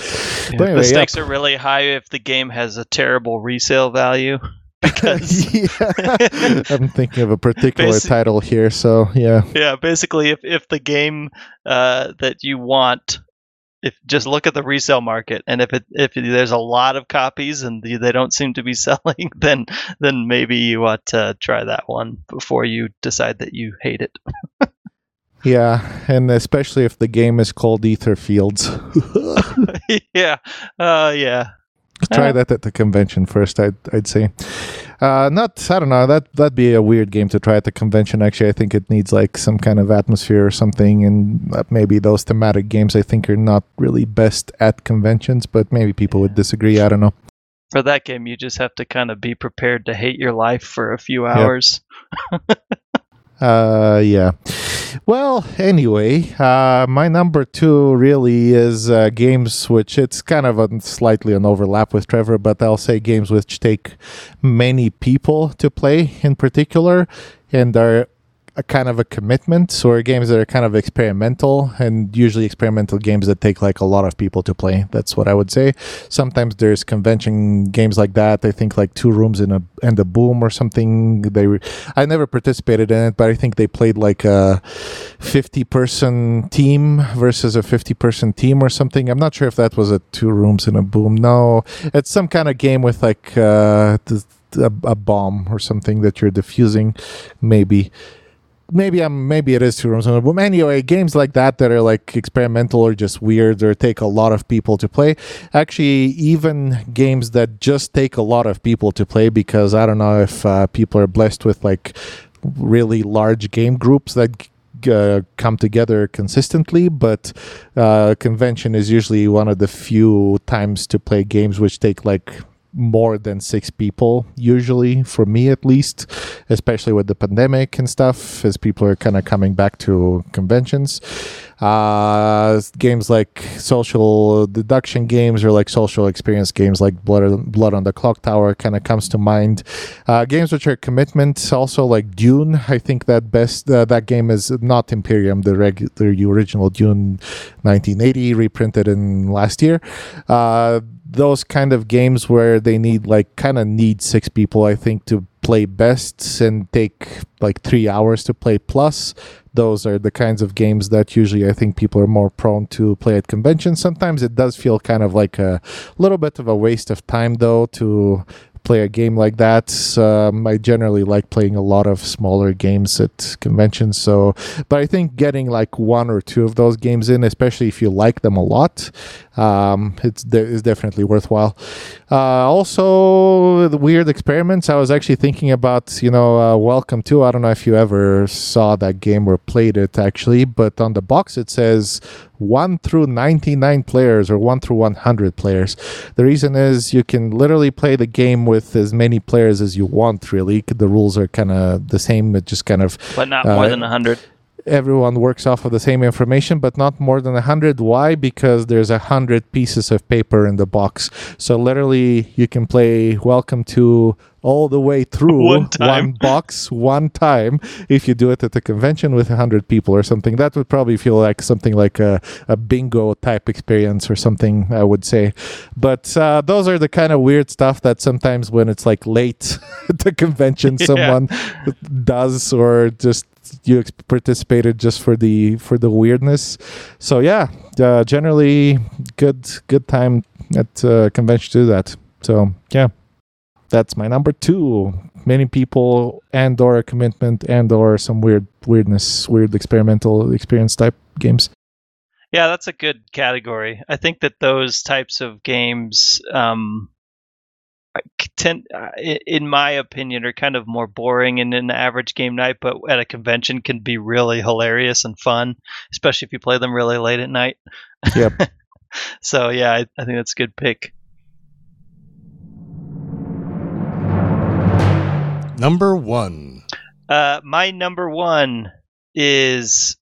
Yeah, anyway, the stakes are really high if the game has a terrible resale value. Because yeah. I'm thinking of a particular Basi- title here, so yeah. Yeah, basically, if if the game uh, that you want if just look at the resale market and if it if there's a lot of copies and they don't seem to be selling then then maybe you ought to try that one before you decide that you hate it. Yeah and especially if the game is called Etherfields. Yeah uh yeah. Try that at the convention first i'd i'd say uh, not, I don't know. That that'd be a weird game to try at the convention. Actually, I think it needs like some kind of atmosphere or something, and uh, maybe those thematic games I think are not really best at conventions. But maybe people would disagree. I don't know. For that game, you just have to kind of be prepared to hate your life for a few hours. Yep. uh, yeah. Well, anyway, uh, my number two really is uh, games which it's kind of a slightly an overlap with Trevor, but I'll say games which take many people to play in particular and are a kind of a commitment or games that are kind of experimental and usually experimental games that take like a lot of people to play. That's what i would say. Sometimes there's convention games like that. I think like two rooms in a and a boom or something. They i never participated in it but i think they played like a 50 person team versus a 50 person team or something. I'm not sure if that was a Two Rooms and a Boom. No it's some kind of game with like uh, a, a bomb or something that you're diffusing maybe maybe I'm maybe it is two rooms but anyway, games like that that are like experimental or just weird or take a lot of people to play. Actually, even games that just take a lot of people to play because I don't know if uh, people are blessed with like really large game groups that uh, come together consistently, but uh, convention is usually one of the few times to play games which take like more than six people usually for me at least especially with the pandemic and stuff as people are kind of coming back to conventions. Uh, games like social deduction games or like social experience games like blood, blood on the Clocktower kind of comes to mind. Uh, games which are commitment also like dune. I think that best uh, that game is not imperium the, regular the original dune 1980 reprinted in last year. Uh, those kind of games where they need like kind of need six people i think to play best and take like three hours to play. Plus those are the kinds of games that usually i think people are more prone to play at conventions. Sometimes it does feel kind of like a little bit of a waste of time though to play a game like that. Um, I generally like playing a lot of smaller games at conventions. So, but I think getting like one or two of those games in, especially if you like them a lot, um, it's is definitely worthwhile. Uh, also, the weird experiments. I was actually thinking about, you know, uh, Welcome to. I don't know if you ever saw that game or played it actually, but on the box it says 1 through 99 players or 1 through 100 players. The reason is you can literally play the game with as many players as you want, really. The rules are kind of the same, it just kind of. But not more uh, than 100 everyone works off of the same information, but not more than 100. Why? Because there's a 100 pieces of paper in the box. So literally, you can play Welcome to all the way through one, one, box one time if you do it at a convention with 100 people or something that would probably feel like something like a, a bingo type experience or something i would say but uh, those are the kind of weird stuff that sometimes when it's like late at the convention yeah. someone does or just you participated just for the for the weirdness. So yeah, uh, generally good good time at uh, convention to do that. So yeah, that's my number two. Many people and or a commitment and or some weird weirdness, weird experimental experience type games. Yeah, that's a good category. I think that those types of games um, tend, uh, in my opinion, are kind of more boring in an average game night, but at a convention can be really hilarious and fun, especially if you play them really late at night. Yep. so yeah, I, I think that's a good pick. Number one. Uh, my number one is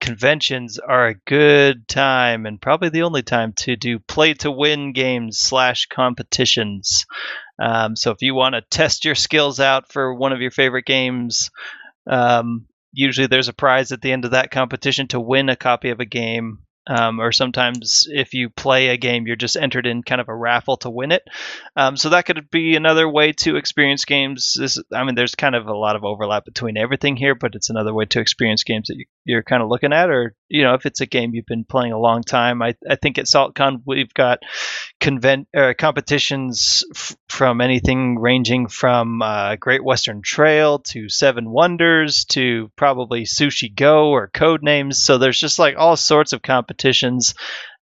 conventions are a good time and probably the only time to do play to win games slash competitions. Um, so if you want to test your skills out for one of your favorite games, um, usually there's a prize at the end of that competition to win a copy of a game um, or sometimes if you play a game, you're just entered in kind of a raffle to win it. Um, so that could be another way to experience games. This, I mean, there's kind of a lot of overlap between everything here, but it's another way to experience games that you, are kind of looking at. Or you know, if it's a game you've been playing a long time, I, I think at SaltCon we've got convent uh, competitions f- from anything ranging from uh, Great Western Trail to Seven Wonders to probably Sushi Go or Codenames. So there's just like all sorts of competitions.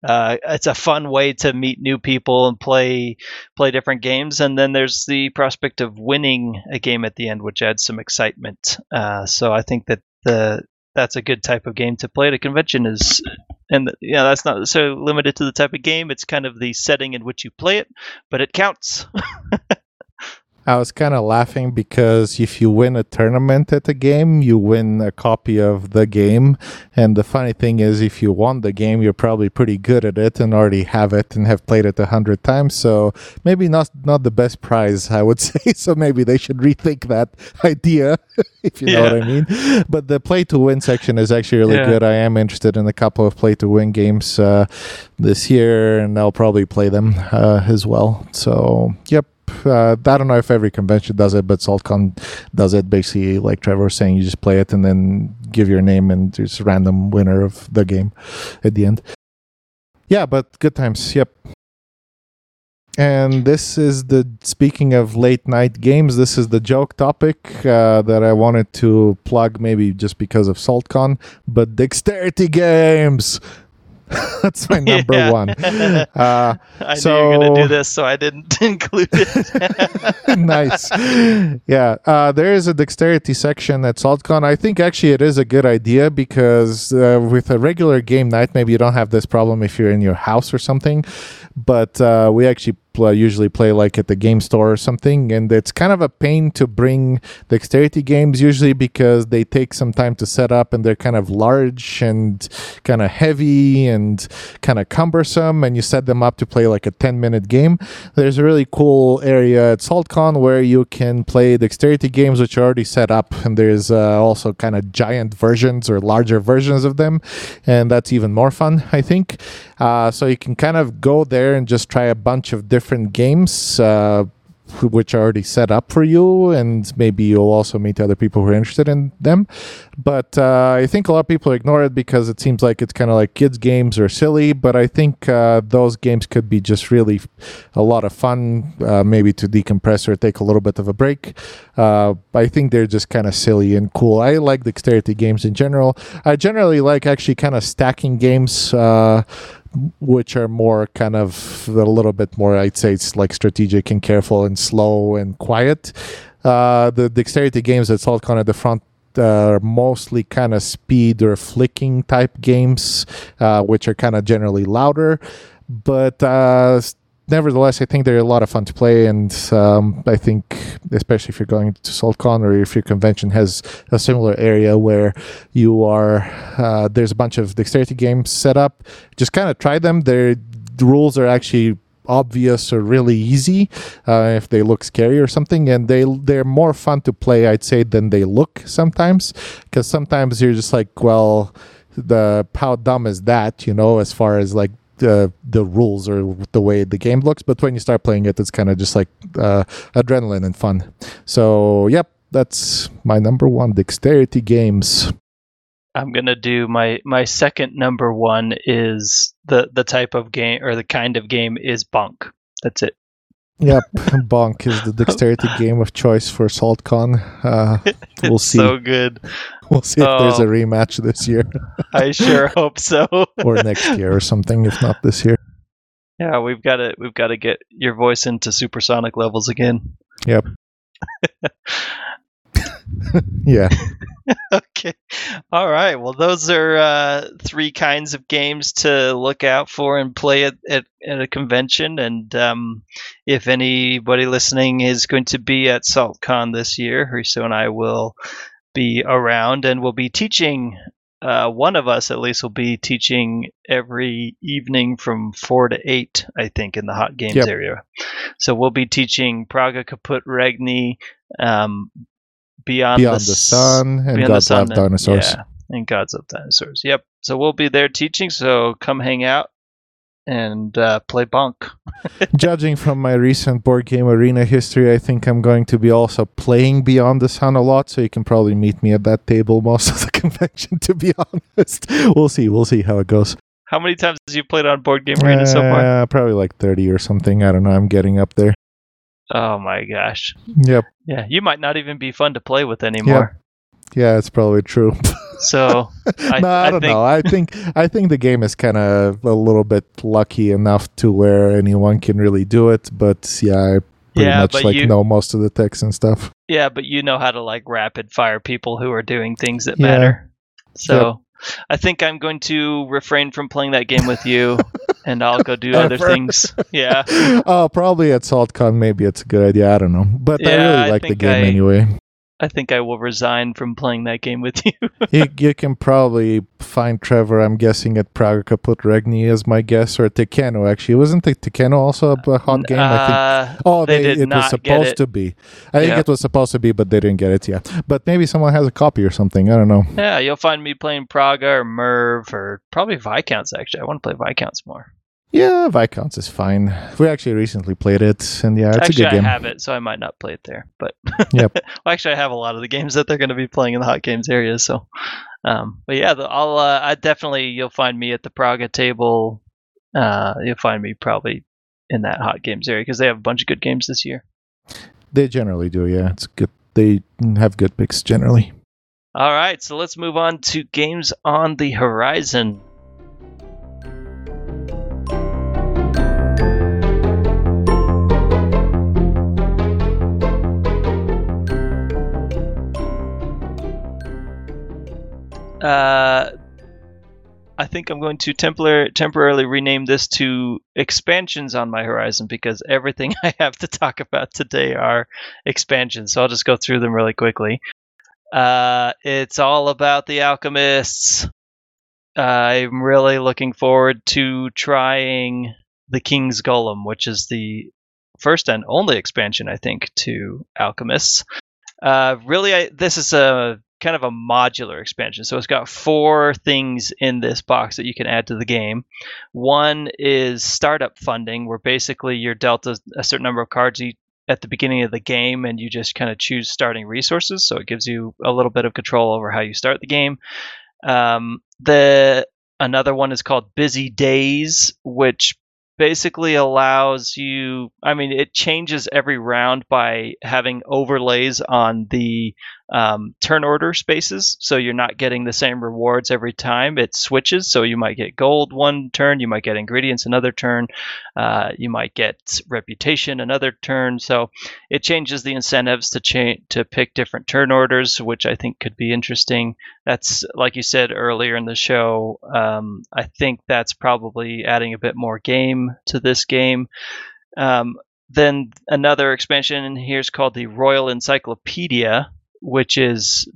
Uh, it's a fun way to meet new people and play play different games. And then there's the prospect of winning a game at the end, which adds some excitement. Uh, so I think that the that's a good type of game to play at a convention is and yeah that's not so limited to the type of game it's kind of the setting in which you play it but it counts I was kind of laughing because if you win a tournament at a game, you win a copy of the game. And the funny thing is, if you won the game, you're probably pretty good at it and already have it and have played it a hundred times. So maybe not not the best prize, I would say. So maybe they should rethink that idea, if you know what I mean. But the play to win section is actually really yeah. good. I am interested in a couple of play to win games uh, this year, and I'll probably play them uh, as well. So yep uh, I don't know if every convention does it, but SaltCon does it. Basically, like Trevor was saying, you just play it and then give your name and there's a random winner of the game at the end. Yeah, but good times. Yep. And this is the speaking of late night games. This is the joke topic uh, that I wanted to plug, maybe just because of SaltCon. But dexterity games. That's my number yeah. one. Uh, I so, knew you were going to do this, so I didn't include it. nice. Yeah, uh, there is a dexterity section at SaltCon. I think actually it is a good idea because uh, with a regular game night, maybe you don't have this problem if you're in your house or something. But uh, we actually usually play like at the game store or something, and it's kind of a pain to bring dexterity games usually because they take some time to set up and they're kind of large and kind of heavy and kind of cumbersome, and you set them up to play like a 10 minute game. There's a really cool area at SaltCon where you can play dexterity games which are already set up, and there's uh, also kind of giant versions or larger versions of them, and that's even more fun, I think. Uh, so you can kind of go there and just try a bunch of different games. Uh, which are already set up for you, and maybe you'll also meet other people who are interested in them. But uh, I think a lot of people ignore it because it seems like it's kind of like kids' games are silly. But I think uh, those games could be just really a lot of fun, uh, maybe to decompress or take a little bit of a break. Uh, I think they're just kind of silly and cool. I like dexterity games in general. I generally like actually kind of stacking games uh, which are more kind of a little bit more, I'd say it's like strategic and careful and slow and quiet. Uh, the dexterity games that's all kind of the front uh, are mostly kind of speed or flicking type games, uh, which are kind of generally louder. But uh, nevertheless, I think they're a lot of fun to play, and um, I think, especially if you're going to SaltCon or if your convention has a similar area where you are, uh, there's a bunch of dexterity games set up. Just kind of try them. Their the rules are actually obvious or really easy uh, if they look scary or something and they they're more fun to play i'd say than they look sometimes because sometimes you're just like well the how dumb is that you know as far as like the the rules or the way the game looks. But when you start playing it, it's kind of just like uh, adrenaline and fun. So yep, that's my number one dexterity games. I'm gonna do my my second number one is the the type of game or the kind of game is Bonk. That's it. Yep, Bonk is the dexterity game of choice for SaltCon. Uh, we'll see. So good. We'll see if there's a Oh. rematch this year I sure hope so. or next year or something. If not this year, Yeah, we've got to we've got to get your voice into supersonic levels again. Yep. yeah. okay. All right. Well, those are uh, three kinds of games to look out for and play at, at, at a convention. And um, if anybody listening is going to be at SaltCon this year, Hristo and I will be around and we'll be teaching. Uh, one of us, at least, will be teaching every evening from four to eight, I think, in the hot games Yep. area. So we'll be teaching Praga Caput Regni, um, Beyond, Beyond the, the Sun and Beyond God's and- Dinosaurs. Yeah, and Gods of Dinosaurs. Yep. So we'll be there teaching. So come hang out and uh, play Bonk. Judging from my recent board game arena history, I think I'm going to be also playing Beyond the Sun a lot, so you can probably meet me at that table most of the convention, to be honest. We'll see. We'll see how it goes. How many times have you played on Board Game Arena so far? Uh, probably like 30 or something. I don't know. I'm getting up there. Oh my gosh. Yep. Yeah, you might not even be fun to play with anymore. Yeah, it's probably true. So I, no, I, I don't think know. I think I think the game is kind of a little bit lucky enough to where anyone can really do it. But yeah, I pretty Yeah, much like you- know most of the text and stuff. yeah, but you know how to like rapid fire people who are doing things that Yeah. matter. So I think I'm going to refrain from playing that game with you, and I'll go do other things. Yeah. oh, probably at SaltCon, maybe it's a good idea. I don't know, but I Yeah, really I like the game I- anyway. I think I will resign from playing that game with you. you, you can probably find Trevor. I'm guessing at Praga Caput Regni as my guess, or Tekhenu. Actually, wasn't the Tekhenu also a hot game? I think. Uh, Oh, they they, it was supposed it. to be. I think it was supposed to be, but they didn't get it yet. But maybe someone has a copy or something. I don't know. yeah, you'll find me playing Praga or Merv or probably Viscounts. Actually, I want to play Viscounts more. Yeah, Viscounts is fine. We actually recently played it, and yeah, it's actually, a good game. I have it, so I might not play it there. But Yep. well, actually, I have a lot of the games that they're going to be playing in the hot games area. So, um, but yeah, the, I'll uh, I definitely you'll find me at the Praga table. Uh, you'll find me probably in that hot games area because they have a bunch of good games this year. They generally do. Yeah, it's good. They have good picks generally. All right, so let's move on to games on the horizon. Uh, I think I'm going to temporarily rename this to expansions on my horizon because everything I have to talk about today are expansions. So I'll just go through them really quickly. Uh, it's all about the alchemists. I'm really looking forward to trying the King's Golem, which is the first and only expansion, I think, to alchemists. Uh, really, I, this is a kind of a modular expansion. So it's got four things in this box that you can add to the game. One is startup funding, where basically you're dealt a, a certain number of cards at the beginning of the game, and you just kind of choose starting resources. So it gives you a little bit of control over how you start the game. Um, the another one is called Busy Days, which basically allows you i mean it changes every round by having overlays on the um, turn order spaces. So you're not getting the same rewards every time it switches. So you might get gold one turn you might get ingredients another turn uh, you might get reputation another turn. So it changes the incentives to change to pick different turn orders which i think could be interesting. That's like you said earlier in the show um, i think that's probably adding a bit more game to this game um, then another expansion here is called the royal encyclopedia which is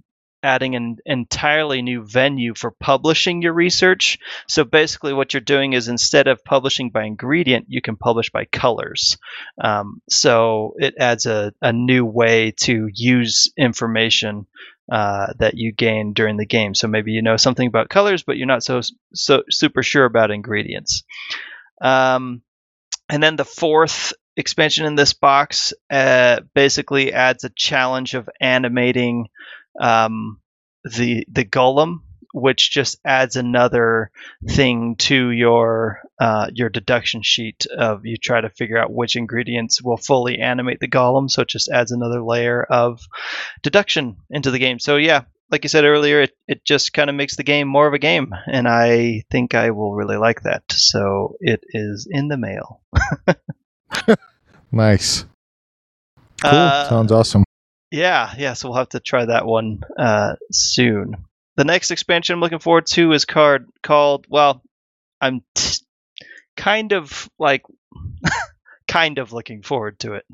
adding an entirely new venue for publishing your research. So basically, what you're doing is instead of publishing by ingredient, you can publish by colors. Um, so it adds a, a new way to use information. Uh, that you gain during the game. So maybe you know something about colors, but you're not so so super sure about ingredients. Um, and then the fourth expansion in this box uh, basically adds a challenge of animating um, the the golem, which just adds another thing to your uh, your deduction sheet of you try to figure out which ingredients will fully animate the golem. So it just adds another layer of deduction into the game. So yeah, like you said earlier, it, it just kind of makes the game more of a game, and I think I will really like that. So it is in the mail. Nice. Cool. Uh, Sounds awesome. Yeah, yeah. So we'll have to try that one uh, soon. The next expansion I'm looking forward to is card called. Well, I'm t- kind of like kind of looking forward to it.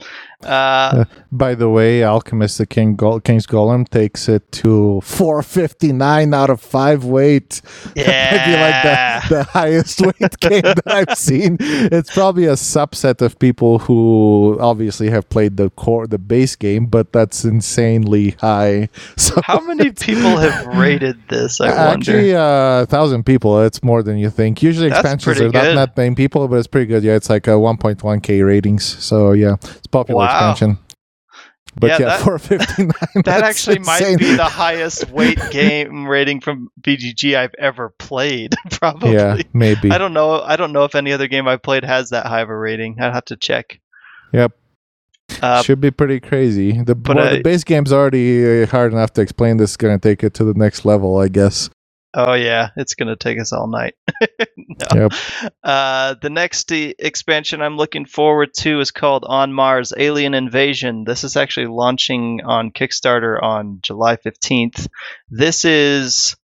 Uh, By the way, Alchemist the King Gol- King's Golem takes it to 459 out of 5 weight. yeah, Maybe like the, the highest weight game that I've seen. It's probably a subset of people who obviously have played the core the base game, but that's insanely high. So How many people have rated this? I wonder. Actually, uh, a thousand people. It's more than you think. Usually, That's expansions are not that many people, but it's pretty good. Yeah, it's like a 1.1k ratings. So yeah, it's a popular Wow. expansion. But Yeah, yeah, that- 459. that actually might be the highest weight game rating from BGG I've ever played. Probably. Yeah, maybe. I don't know. I don't know if any other game I've played has that high of a rating. I'd have to check. Yep. Uh, Should be pretty crazy. The well, I- the base game's already uh, hard enough to explain. This is gonna take it to the next level, I guess. Oh yeah, it's gonna take us all night. no. Yep. Uh, the next e- expansion I'm looking forward to is called On Mars: Alien Invasion. This is actually launching on Kickstarter on July 15th. This is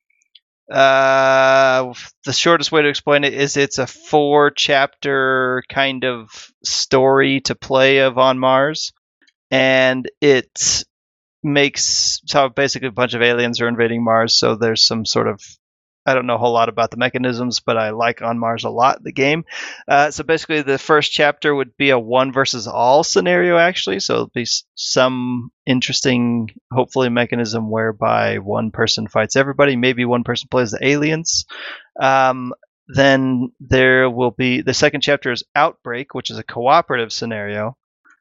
uh, the shortest way to explain it is it's a four chapter kind of story to play of On Mars, and it makes so basically a bunch of aliens are invading Mars. So there's some sort of I don't know a whole lot about the mechanisms, but I like On Mars a lot, the game. Uh, so basically, the first chapter would be a one versus all scenario, actually. So it'll be some interesting, hopefully, mechanism whereby one person fights everybody. Maybe one person plays the aliens. Um, then there will be the second chapter is Outbreak, which is a cooperative scenario.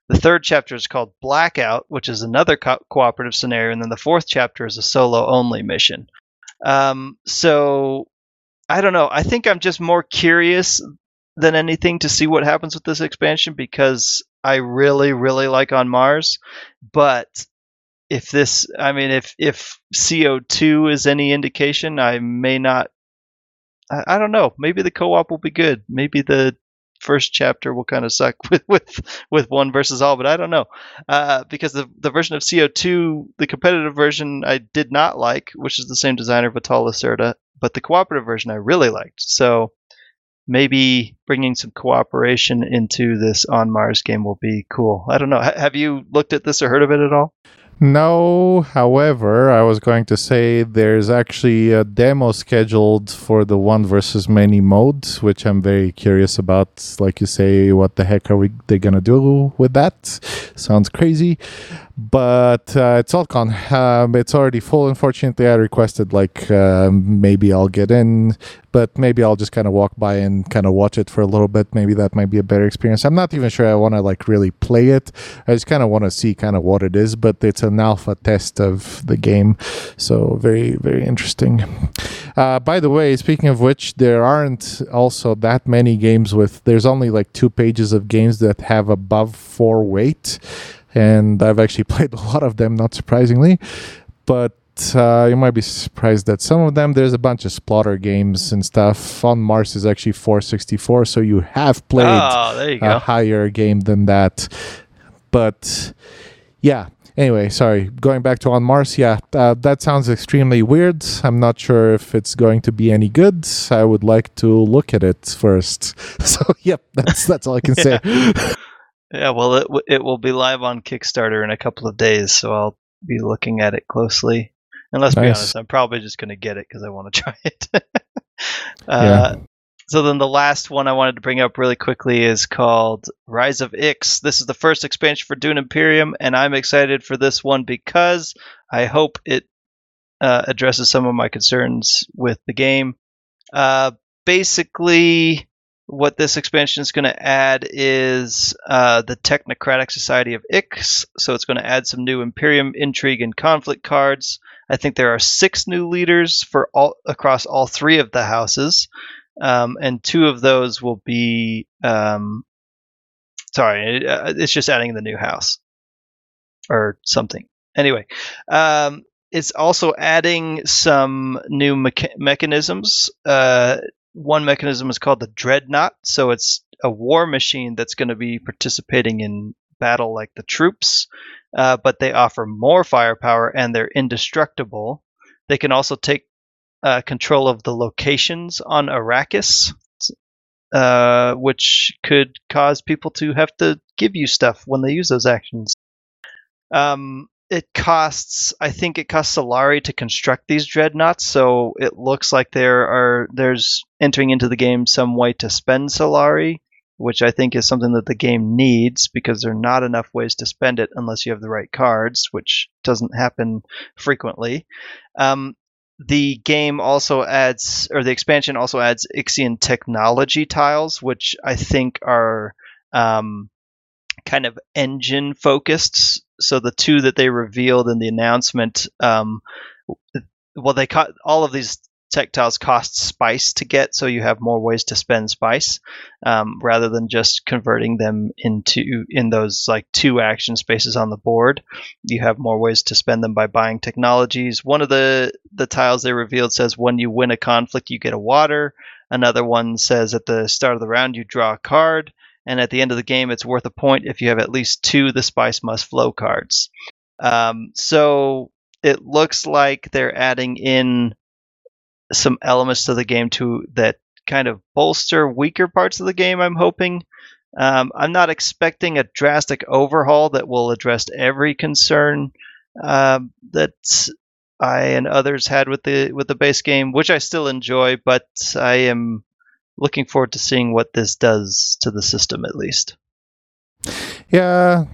The third chapter is called Blackout, which is another co- cooperative scenario. And then the fourth chapter is a solo only mission. Um, so I don't know. I think I'm just more curious than anything to see what happens with this expansion because I really, really like on Mars. But if this, I mean, if if CO2 is any indication, I may not. I, I don't know. Maybe the co-op will be good. Maybe the first chapter will kind of suck with with with one versus all, but I don't know uh, because the the version of CO2, the competitive version, I did not like, which is the same designer Vital Lacerda, but the cooperative version I really liked. So maybe bringing some cooperation into this on Mars game will be cool. I don't know. H- have you looked at this or heard of it at all? No, however, I was going to say there's actually a demo scheduled for the one versus many mode, which I'm very curious about. Like you say, what the heck are we they gonna do with that? Sounds crazy, but uh, it's all gone. Um, it's already full. Unfortunately, I requested like uh, maybe I'll get in, but maybe I'll just kind of walk by and kind of watch it for a little bit. Maybe that might be a better experience. I'm not even sure I want to like really play it. I just kind of want to see kind of what it is. But it's an alpha test of the game, so very very interesting. Uh, by the way, speaking of which, there aren't also that many games with. There's only like two pages of games that have above four weight and I've actually played a lot of them, not surprisingly. But uh, you might be surprised that some of them there's a bunch of Splotter games and stuff. On Mars is actually 464, so you have played Oh, you a go. higher game than that. But yeah. Anyway, sorry. Going back to on Mars, yeah, uh, that sounds extremely weird. I'm not sure if it's going to be any good. I would like to look at it first. So, yep, that's that's all I can say. Yeah, well, it w- it will be live on Kickstarter in a couple of days, so I'll be looking at it closely. And let's be honest, I'm probably just going to get it because I want to try it. uh, Yeah. So then the last one I wanted to bring up really quickly is called Rise of Ix. This is the first expansion for Dune Imperium, and I'm excited for this one because I hope it uh, addresses some of my concerns with the game. Uh, basically, what this expansion is going to add is uh, the Technocratic Society of Ix. So it's going to add some new Imperium intrigue and conflict cards. I think there are six new leaders for all across all three of the houses, um, and two of those will be. Um, sorry, uh, it's just adding the new house or something. Anyway, um, it's also adding some new mecha- mechanisms. Uh, one mechanism is called the Dreadnought, so it's a war machine that's going to be participating in battle like the troops, uh, but they offer more firepower and they're indestructible. They can also take uh, control of the locations on Arrakis, uh, which could cause people to have to give you stuff when they use those actions. Um, it costs, I think it costs Solari to construct these dreadnoughts, so it looks like there are there's entering into the game some way to spend Solari, which I think is something that the game needs because there are not enough ways to spend it unless you have the right cards, which doesn't happen frequently. Um, the game also adds, or the expansion also adds Ixian technology tiles, which I think are um, kind of engine focused. So the two that they revealed in the announcement, um, well, they co- all of these tech tiles cost spice to get, so you have more ways to spend spice um, rather than just converting them into in those like two action spaces on the board. You have more ways to spend them by buying technologies. One of the the tiles they revealed says when you win a conflict, you get a water. Another one says at the start of the round, you draw a card and at the end of the game, it's worth a point if you have at least two the Spice Must Flow cards. Um, so it looks like they're adding in some elements to the game to that kind of bolster weaker parts of the game. I'm hoping. Um, I'm not expecting a drastic overhaul that will address every concern um, that I and others had with the with the base game, which I still enjoy, but I am looking forward to seeing what this does to the system at least. Yeah,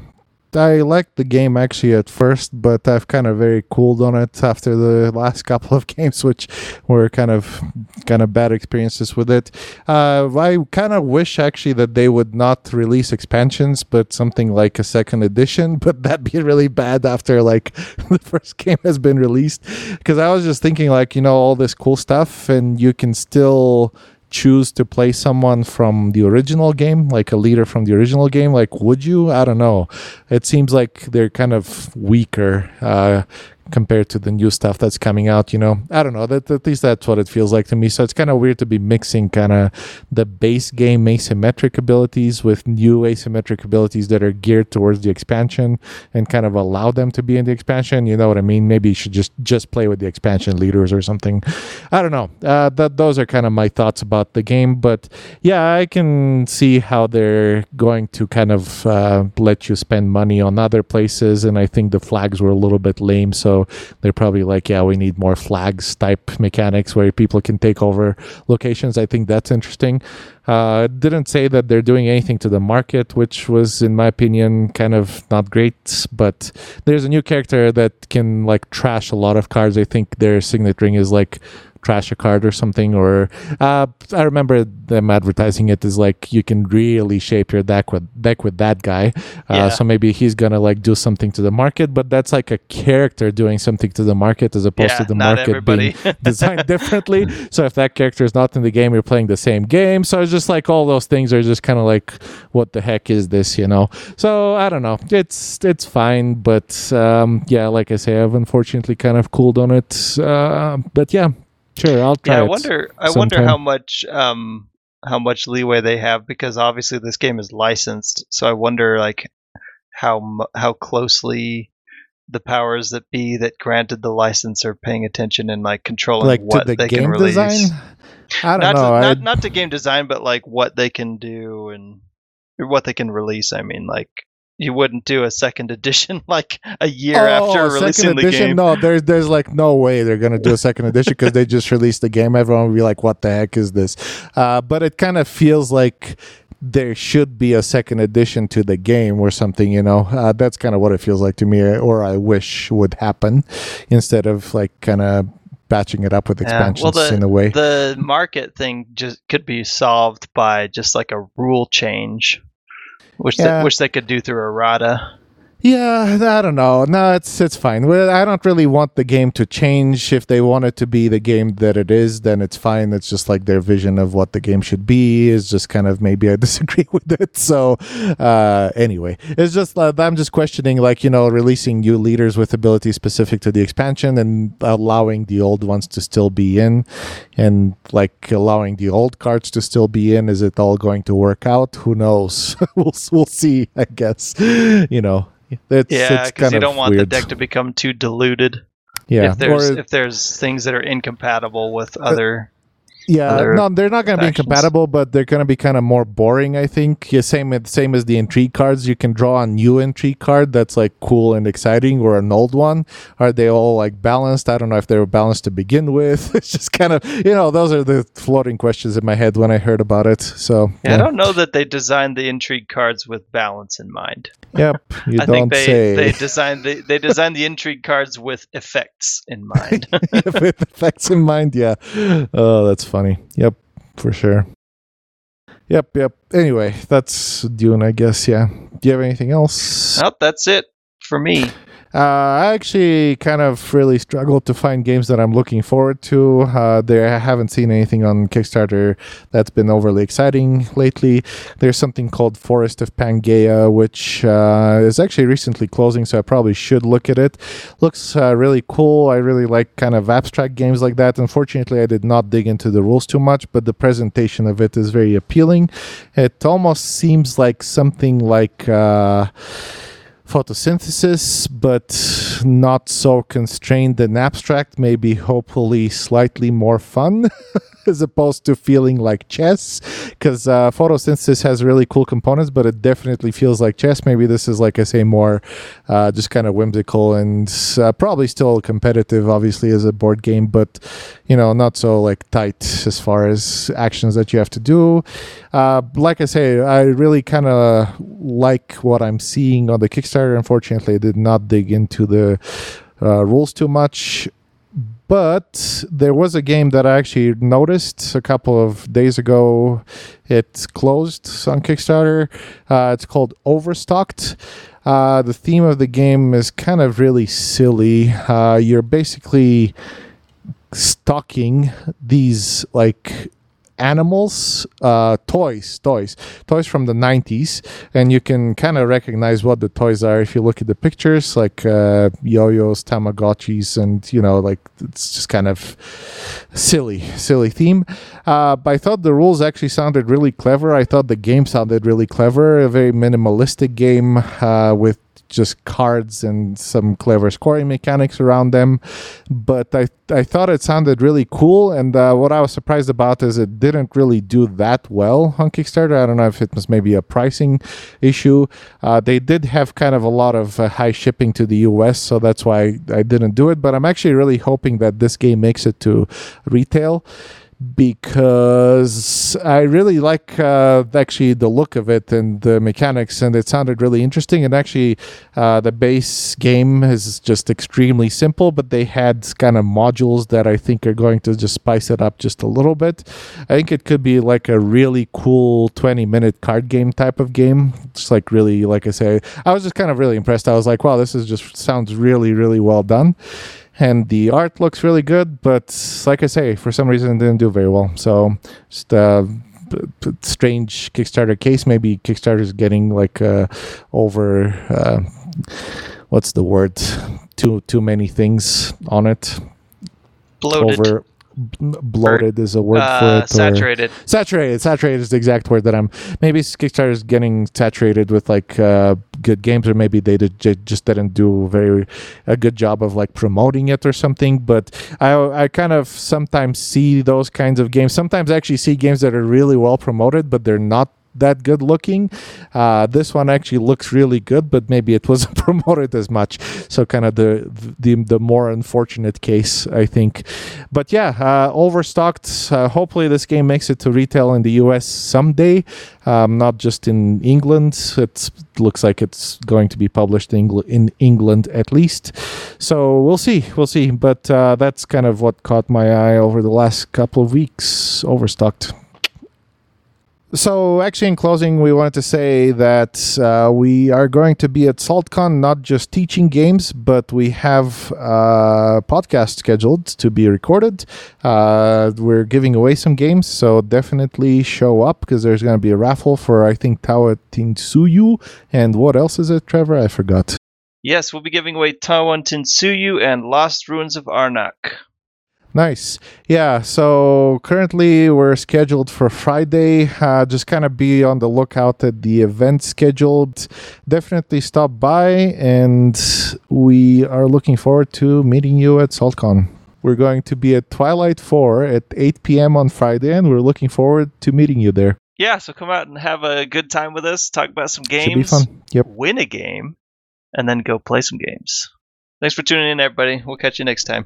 I liked the game actually at first, but I've kind of very cooled on it after the last couple of games, which were kind of kind of bad experiences with it. Uh, I kind of wish actually that they would not release expansions, but something like a second edition. But that'd be really bad after like the first game has been released, because I was just thinking like you know all this cool stuff, and you can still choose to play someone from the original game, like a leader from the original game? Like, would you? I don't know. It seems like they're kind of weaker uh, compared to the new stuff that's coming out. You know, I don't know. That at least that's what it feels like to me. So it's kind of weird to be mixing kind of the base game asymmetric abilities with new asymmetric abilities that are geared towards the expansion and kind of allow them to be in the expansion. You know what I mean? Maybe you should just just play with the expansion leaders or something. I don't know. Uh, that those are kind of my thoughts about the game. But yeah, I can see how they're going to kind of uh, let you spend money on other places, and I think the flags were a little bit lame. So So they're probably like, yeah, we need more flags type mechanics where people can take over locations. I think that's interesting. Uh, didn't say that they're doing anything to the market, which was, in my opinion, kind of not great. But there's a new character that can like trash a lot of cards. I think their signet ring is like trash a card or something or uh, i remember them advertising it as like you can really shape your deck with deck with that guy. Uh, Yeah. so maybe he's gonna like do something to the market but that's like a character doing something to the market as opposed Yeah, to the market everybody. being designed differently. So if that character is not in the game you're playing the same game. So it's just like all those things are just kind of like what the heck is this you know? So i don't know. It's it's fine but um yeah like i say i've unfortunately kind of cooled on it. Uh, but yeah sure i'll try yeah, I wonder. I wonder how much um how much leeway they have because obviously this game is licensed. So I wonder like how how closely the powers that be that granted the license are paying attention and like controlling like what the they can release. design i don't Not know to, not not to game design, but like what they can do and what they can release. I mean, like you wouldn't do a second edition like a year after Oh, releasing second the game. No, there's there's like no way they're gonna do a second edition because they just released the game. Everyone will be like, "What the heck is this?" Uh, but it kind of feels like there should be a second edition to the game or something. You know, uh, that's kind of what it feels like to me, or I wish would happen instead of like kind of batching it up with Yeah, expansions well, the, in a way. The market thing just could be solved by just like a rule change, which Yeah. they, which they could do through errata. Yeah, I don't know. No, it's it's fine. Well, I don't really want the game to change. If they want it to be the game that it is, then it's fine. It's just like their vision of what the game should be is just kind of maybe I disagree with it. So uh, anyway, it's just uh, I'm just questioning like you know releasing new leaders with abilities specific to the expansion and allowing the old ones to still be in, and like allowing the old cards to still be in. Is it all going to work out? Who knows? we'll we'll see. I guess you know. It's, Yeah, because you don't want the deck to become too diluted. Yeah, if there's or- if there's things that are incompatible with uh, other. Yeah. other No, they're not going to be factions. incompatible, but they're going to be kind of more boring. I think. Yeah, same same as the intrigue cards. You can draw a new intrigue card that's like cool and exciting, or an old one. Are they all like balanced? I don't know if they were balanced to begin with. it's just kind of you know those are the floating questions in my head when I heard about it. So Yeah, I don't know that they designed the intrigue cards with balance in mind. Yep, you I don't think they say. they designed they, they designed the intrigue cards with effects in mind. with effects in mind. Yeah. Oh, that's funny. Yep, for sure. Yep, yep. Anyway, that's Dune, I guess. Yeah. Do you have anything else? Nope, that's it for me. Uh, I actually kind of really struggled to find games that I'm looking forward to. Uh, there, I haven't seen anything on Kickstarter that's been overly exciting lately. There's something called Forest of Pangaea, which uh, is actually recently closing, so I probably should look at it. Looks uh, really cool. I really like kind of abstract games like that. Unfortunately, I did not dig into the rules too much, but the presentation of it is very appealing. It almost seems like something like. Photosynthesis, but not so constrained and abstract, maybe hopefully slightly more fun as opposed to feeling like chess. Because uh, photosynthesis has really cool components, but it definitely feels like chess. Maybe this is, like I say, more uh, just kind of whimsical and uh, probably still competitive, obviously, as a board game, but you know, not so like tight as far as actions that you have to do. Uh, like I say, I really kind of like what I'm seeing on the Kickstarter. Unfortunately, I did not dig into the uh, rules too much. But there was a game that I actually noticed a couple of days ago. It closed on Kickstarter. Uh, it's called Overstocked. Uh, the theme of the game is kind of really silly. Uh, you're basically stocking these like animals uh toys toys toys from the 90s and you can kind of recognize what the toys are if you look at the pictures like uh yo-yos tamagotchis and you know like it's just kind of silly silly theme. Uh but i thought the rules actually sounded really clever. I thought the game sounded really clever a very minimalistic game uh with just cards and some clever scoring mechanics around them. But I I thought it sounded really cool, and uh, what I was surprised about is it didn't really do that well on Kickstarter. I don't know if it was maybe a pricing issue. Uh, they did have kind of a lot of uh, high shipping to the US, so that's why I didn't do it. But I'm actually really hoping that this game makes it to retail because I really like uh, actually the look of it and the mechanics, and it sounded really interesting. And actually, uh, the base game is just extremely simple, but they had kind of modules that I think are going to just spice it up just a little bit. I think it could be like a really cool 20 minute card game type of game. Just like really, like I say, I was just kind of really impressed. I was like, wow, this is just sounds really, really well done and the art looks really good but like i say for some reason it didn't do very well. So just a strange kickstarter case. Maybe kickstarter is getting like uh, over uh, what's the word? Too too many things on it. Bloated. over bloated is a word uh, for it saturated. saturated saturated is the exact word that i'm maybe kickstarter is getting saturated with like uh, good games or maybe they did, ju- just didn't do very a good job of like promoting it or something but i i kind of sometimes see those kinds of games sometimes I actually see games that are really well promoted but they're not that good looking. Uh, this one actually looks really good but maybe it wasn't promoted as much. So kind of the the, the more unfortunate case i think. But yeah uh, overstocked. Uh, hopefully this game makes it to retail in the us someday. Um, not just in england. It looks like it's going to be published in, Engl- in england at least. So we'll see we'll see. But uh, that's kind of what caught my eye over the last couple of weeks. Overstocked so, actually, in closing, we wanted to say that uh, we are going to be at SaltCon, not just teaching games, but we have a podcast scheduled to be recorded. Uh, we're giving away some games, so definitely show up because there's going to be a raffle for, I think, Tawa Tinsuyu. And what else is it, Trevor? I forgot. Yes, we'll be giving away Tawantinsuyu and Lost Ruins of Arnak. Nice. Yeah. So currently we're scheduled for Friday. Uh, just kind of be on the lookout at the event scheduled. Definitely stop by, and we are looking forward to meeting you at SaltCon. We're going to be at Twilight 4 at 8 p.m. on Friday, and we're looking forward to meeting you there. Yeah, so come out and have a good time with us, talk about some games, Should be fun. Yep. win a game, and then go play some games. Thanks for tuning in, everybody. We'll catch you next time.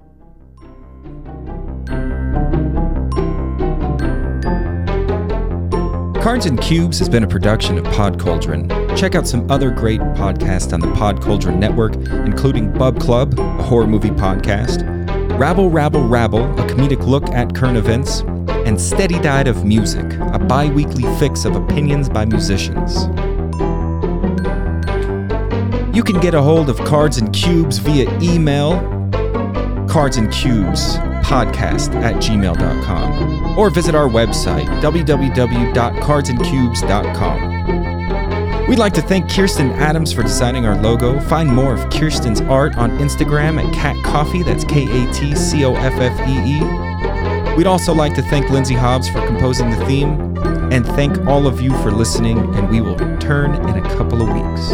Cards and Cubes has been a production of Pod Cauldron. Check out some other great podcasts on the Pod Cauldron network, including Bub Club, a horror movie podcast, Rabble Rabble Rabble, a comedic look at current events, and Steady Diet of Music, a bi weekly fix of opinions by musicians. You can get a hold of Cards and Cubes via email, cards and cubes podcast at gmail.com or visit our website www.cardsandcubes.com we'd like to thank kirsten adams for designing our logo. Find more of kirsten's art on instagram at cat coffee. That's k-a-t-c-o-f-f-e-e we'd also like to thank lindsay hobbs for composing the theme. And thank all of you for listening. And we will return in a couple of weeks